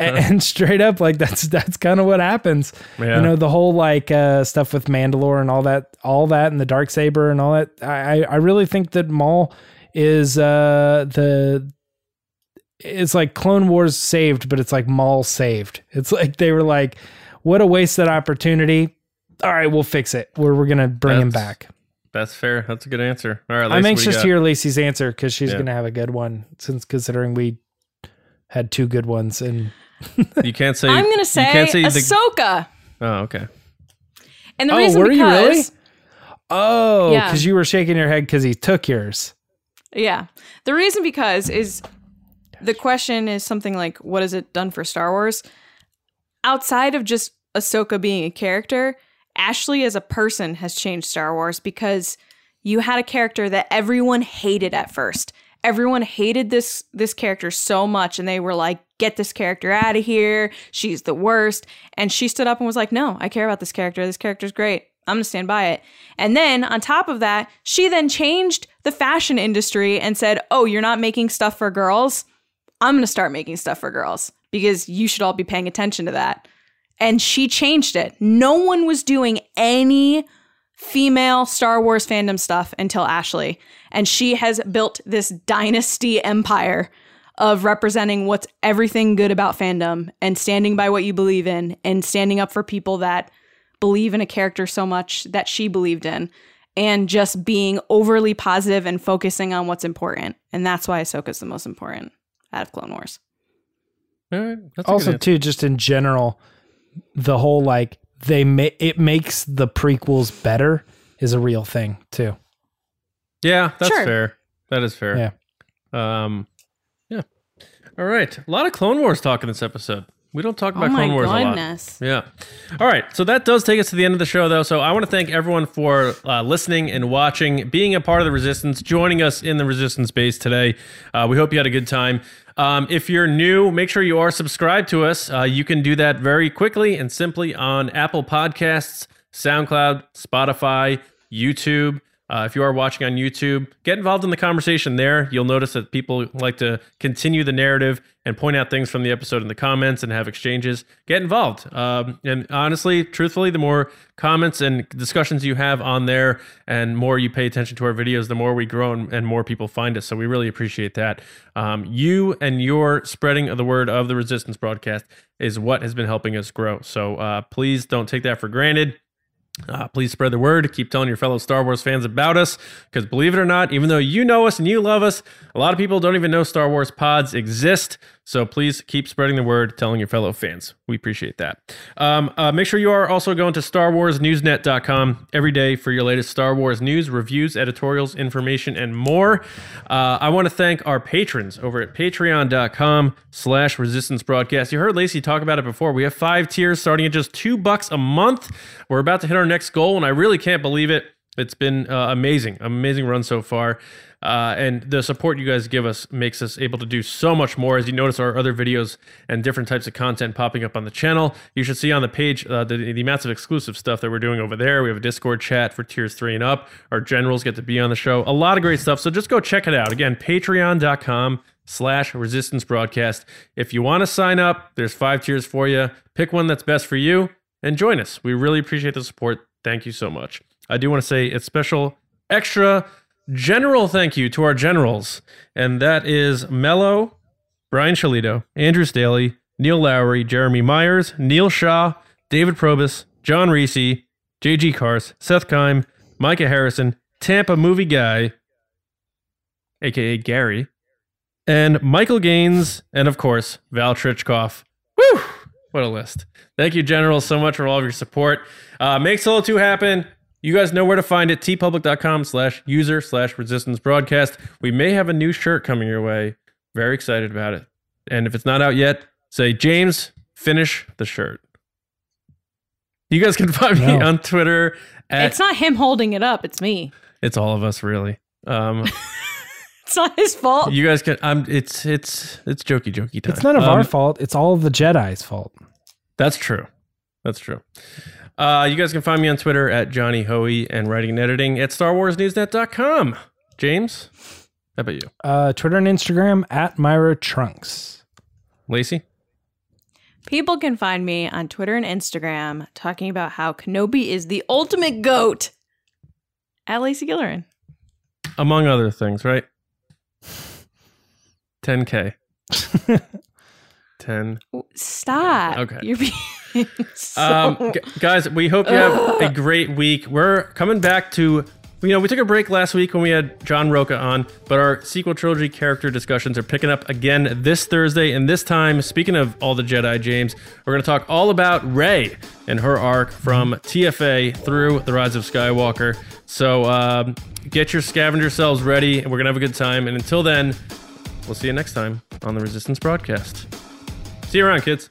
and, and straight up, like that's that's kind of what happens. Yeah. You know, the whole like uh, stuff with Mandalore and all that, all that, and the dark saber and all that. I I I really think that Maul is uh the it's like Clone Wars saved, but it's like Maul saved. It's [laughs] like they were like, what a wasted opportunity. All right, we'll fix it. We're we're gonna bring him back. that's fair. That's a good answer. All right, I'm Lacey, what do you anxious to hear Lacey's answer because she's Yeah. gonna have a good one. Since considering we had two good ones and [laughs] You can't say. I'm gonna you say, can't say the- Ahsoka. oh, okay. And the Oh, reason were you because really? oh, Yeah. because you were shaking your head because he took yours. Yeah. The reason because is the question is something like, what has it done for Star Wars? Outside of just Ahsoka being a character, Ashley as a person has changed Star Wars because you had a character that everyone hated at first. Everyone hated this this character so much and they were like, get this character out of here. She's the worst. And she stood up and was like, no, I care about this character. This character's great. I'm going to stand by it. And then on top of that, she then changed the fashion industry and said, "Oh, you're not making stuff for girls? I'm going to start making stuff for girls because you should all be paying attention to that. And she changed it. No one was doing any female Star Wars fandom stuff until Ashley. And she has built this dynasty empire of representing what's everything good about fandom and standing by what you believe in and standing up for people that believe in a character so much that she believed in and just being overly positive and focusing on what's important. And that's why Ahsoka's the most important out of Clone Wars. All right, that's also too just in general the whole like they ma- it makes the prequels better is a real thing too Yeah, that's Sure. fair. That is fair. Yeah. Um, yeah. All right. A lot of Clone Wars talk in this episode. We don't talk about oh Clone Wars a lot. Yeah. All right. So that does take us to the end of the show, though. So I want to thank everyone for uh, listening and watching, being a part of the Resistance, joining us in the Resistance base today. Uh, we hope you had a good time. Um, if you're new, make sure you are subscribed to us. Uh, you can do that very quickly and simply on Apple Podcasts, SoundCloud, Spotify, YouTube. Uh, if you are watching on YouTube, get involved in the conversation there. You'll notice that people like to continue the narrative and point out things from the episode in the comments and have exchanges. Get involved. Um, and honestly, truthfully, the more comments and discussions you have on there and more you pay attention to our videos, the more we grow and, and more people find us. So we really appreciate that. Um, you and your spreading of the word of the Resistance broadcast is what has been helping us grow. So uh, please don't take that for granted. Uh, please spread the word. Keep telling your fellow Star Wars fans about us. Because believe it or not, even though you know us and you love us, a lot of people don't even know Star Wars pods exist. So please keep spreading the word, telling your fellow fans. We appreciate that. Um, uh, make sure you are also going to StarWarsNewsNet.com every day for your latest Star Wars news, reviews, editorials, information, and more. Uh, I want to thank our patrons over at patreon.com slash resistance broadcast. You heard Lacey talk about it before. We have five tiers starting at just two bucks a month. We're about to hit our next goal, and I really can't believe it. It's been uh, amazing, amazing run so far. Uh, and the support you guys give us makes us able to do so much more. As you notice, our other videos and different types of content popping up on the channel. You should see on the page uh, the, the of exclusive stuff that we're doing over there. We have a Discord chat for tiers three and up. Our generals get to be on the show. A lot of great stuff. So just go check it out. Again, patreon.com slash resistance broadcast. If you want to sign up, there's five tiers for you. Pick one that's best for you and join us. We really appreciate the support. Thank you so much. I do want to say it's special, extra general thank you to our generals, and that is Mello, Brian Shalito, Andrew Staley, Neil Lowry, Jeremy Myers, Neil Shaw, David Probus, John Reese, JG Cars, Seth Kime, Micah Harrison, Tampa Movie Guy, aka Gary, and Michael Gaines, and of course, Val Trichkoff. Woo! What a list. Thank you, General, so much for all of your support. Uh, make Solo 2 happen. You guys know where to find it. teepublic.com slash user slash resistance broadcast. We may have a new shirt coming your way. Very excited about it. And if it's not out yet, say, James, finish the shirt. You guys can [laughs] find me No. on Twitter at It's not him holding it up, it's me. it's all of us really. Um, [laughs] It's not his fault. you guys can. I'm. It's it's it's jokey jokey time. it's none of Um, our fault it's all of the jedi's fault That's true. That's true. Uh, you guys can find me on Twitter at Johnny Hoey and writing and editing at StarWarsNewsNet.com. James, how about you? uh twitter and instagram at myra trunks Lacey? People can find me on Twitter and Instagram talking about how Kenobi is the ultimate goat at Lacey Gillerin. Among other things, right? 10K. [laughs] 10. Stop. Okay. You're being [laughs] so Um, gu- guys, we hope you have a great week. We're coming back to, you know, we took a break last week when we had John Roca on, but our sequel trilogy character discussions are picking up again this Thursday. And this time, speaking of all the Jedi, James, we're going to talk all about Rey and her arc from TFA through The Rise of Skywalker. So um, get your scavenger selves ready, and we're going to have a good time. And until then, we'll see you next time on the Resistance broadcast. See you around, kids.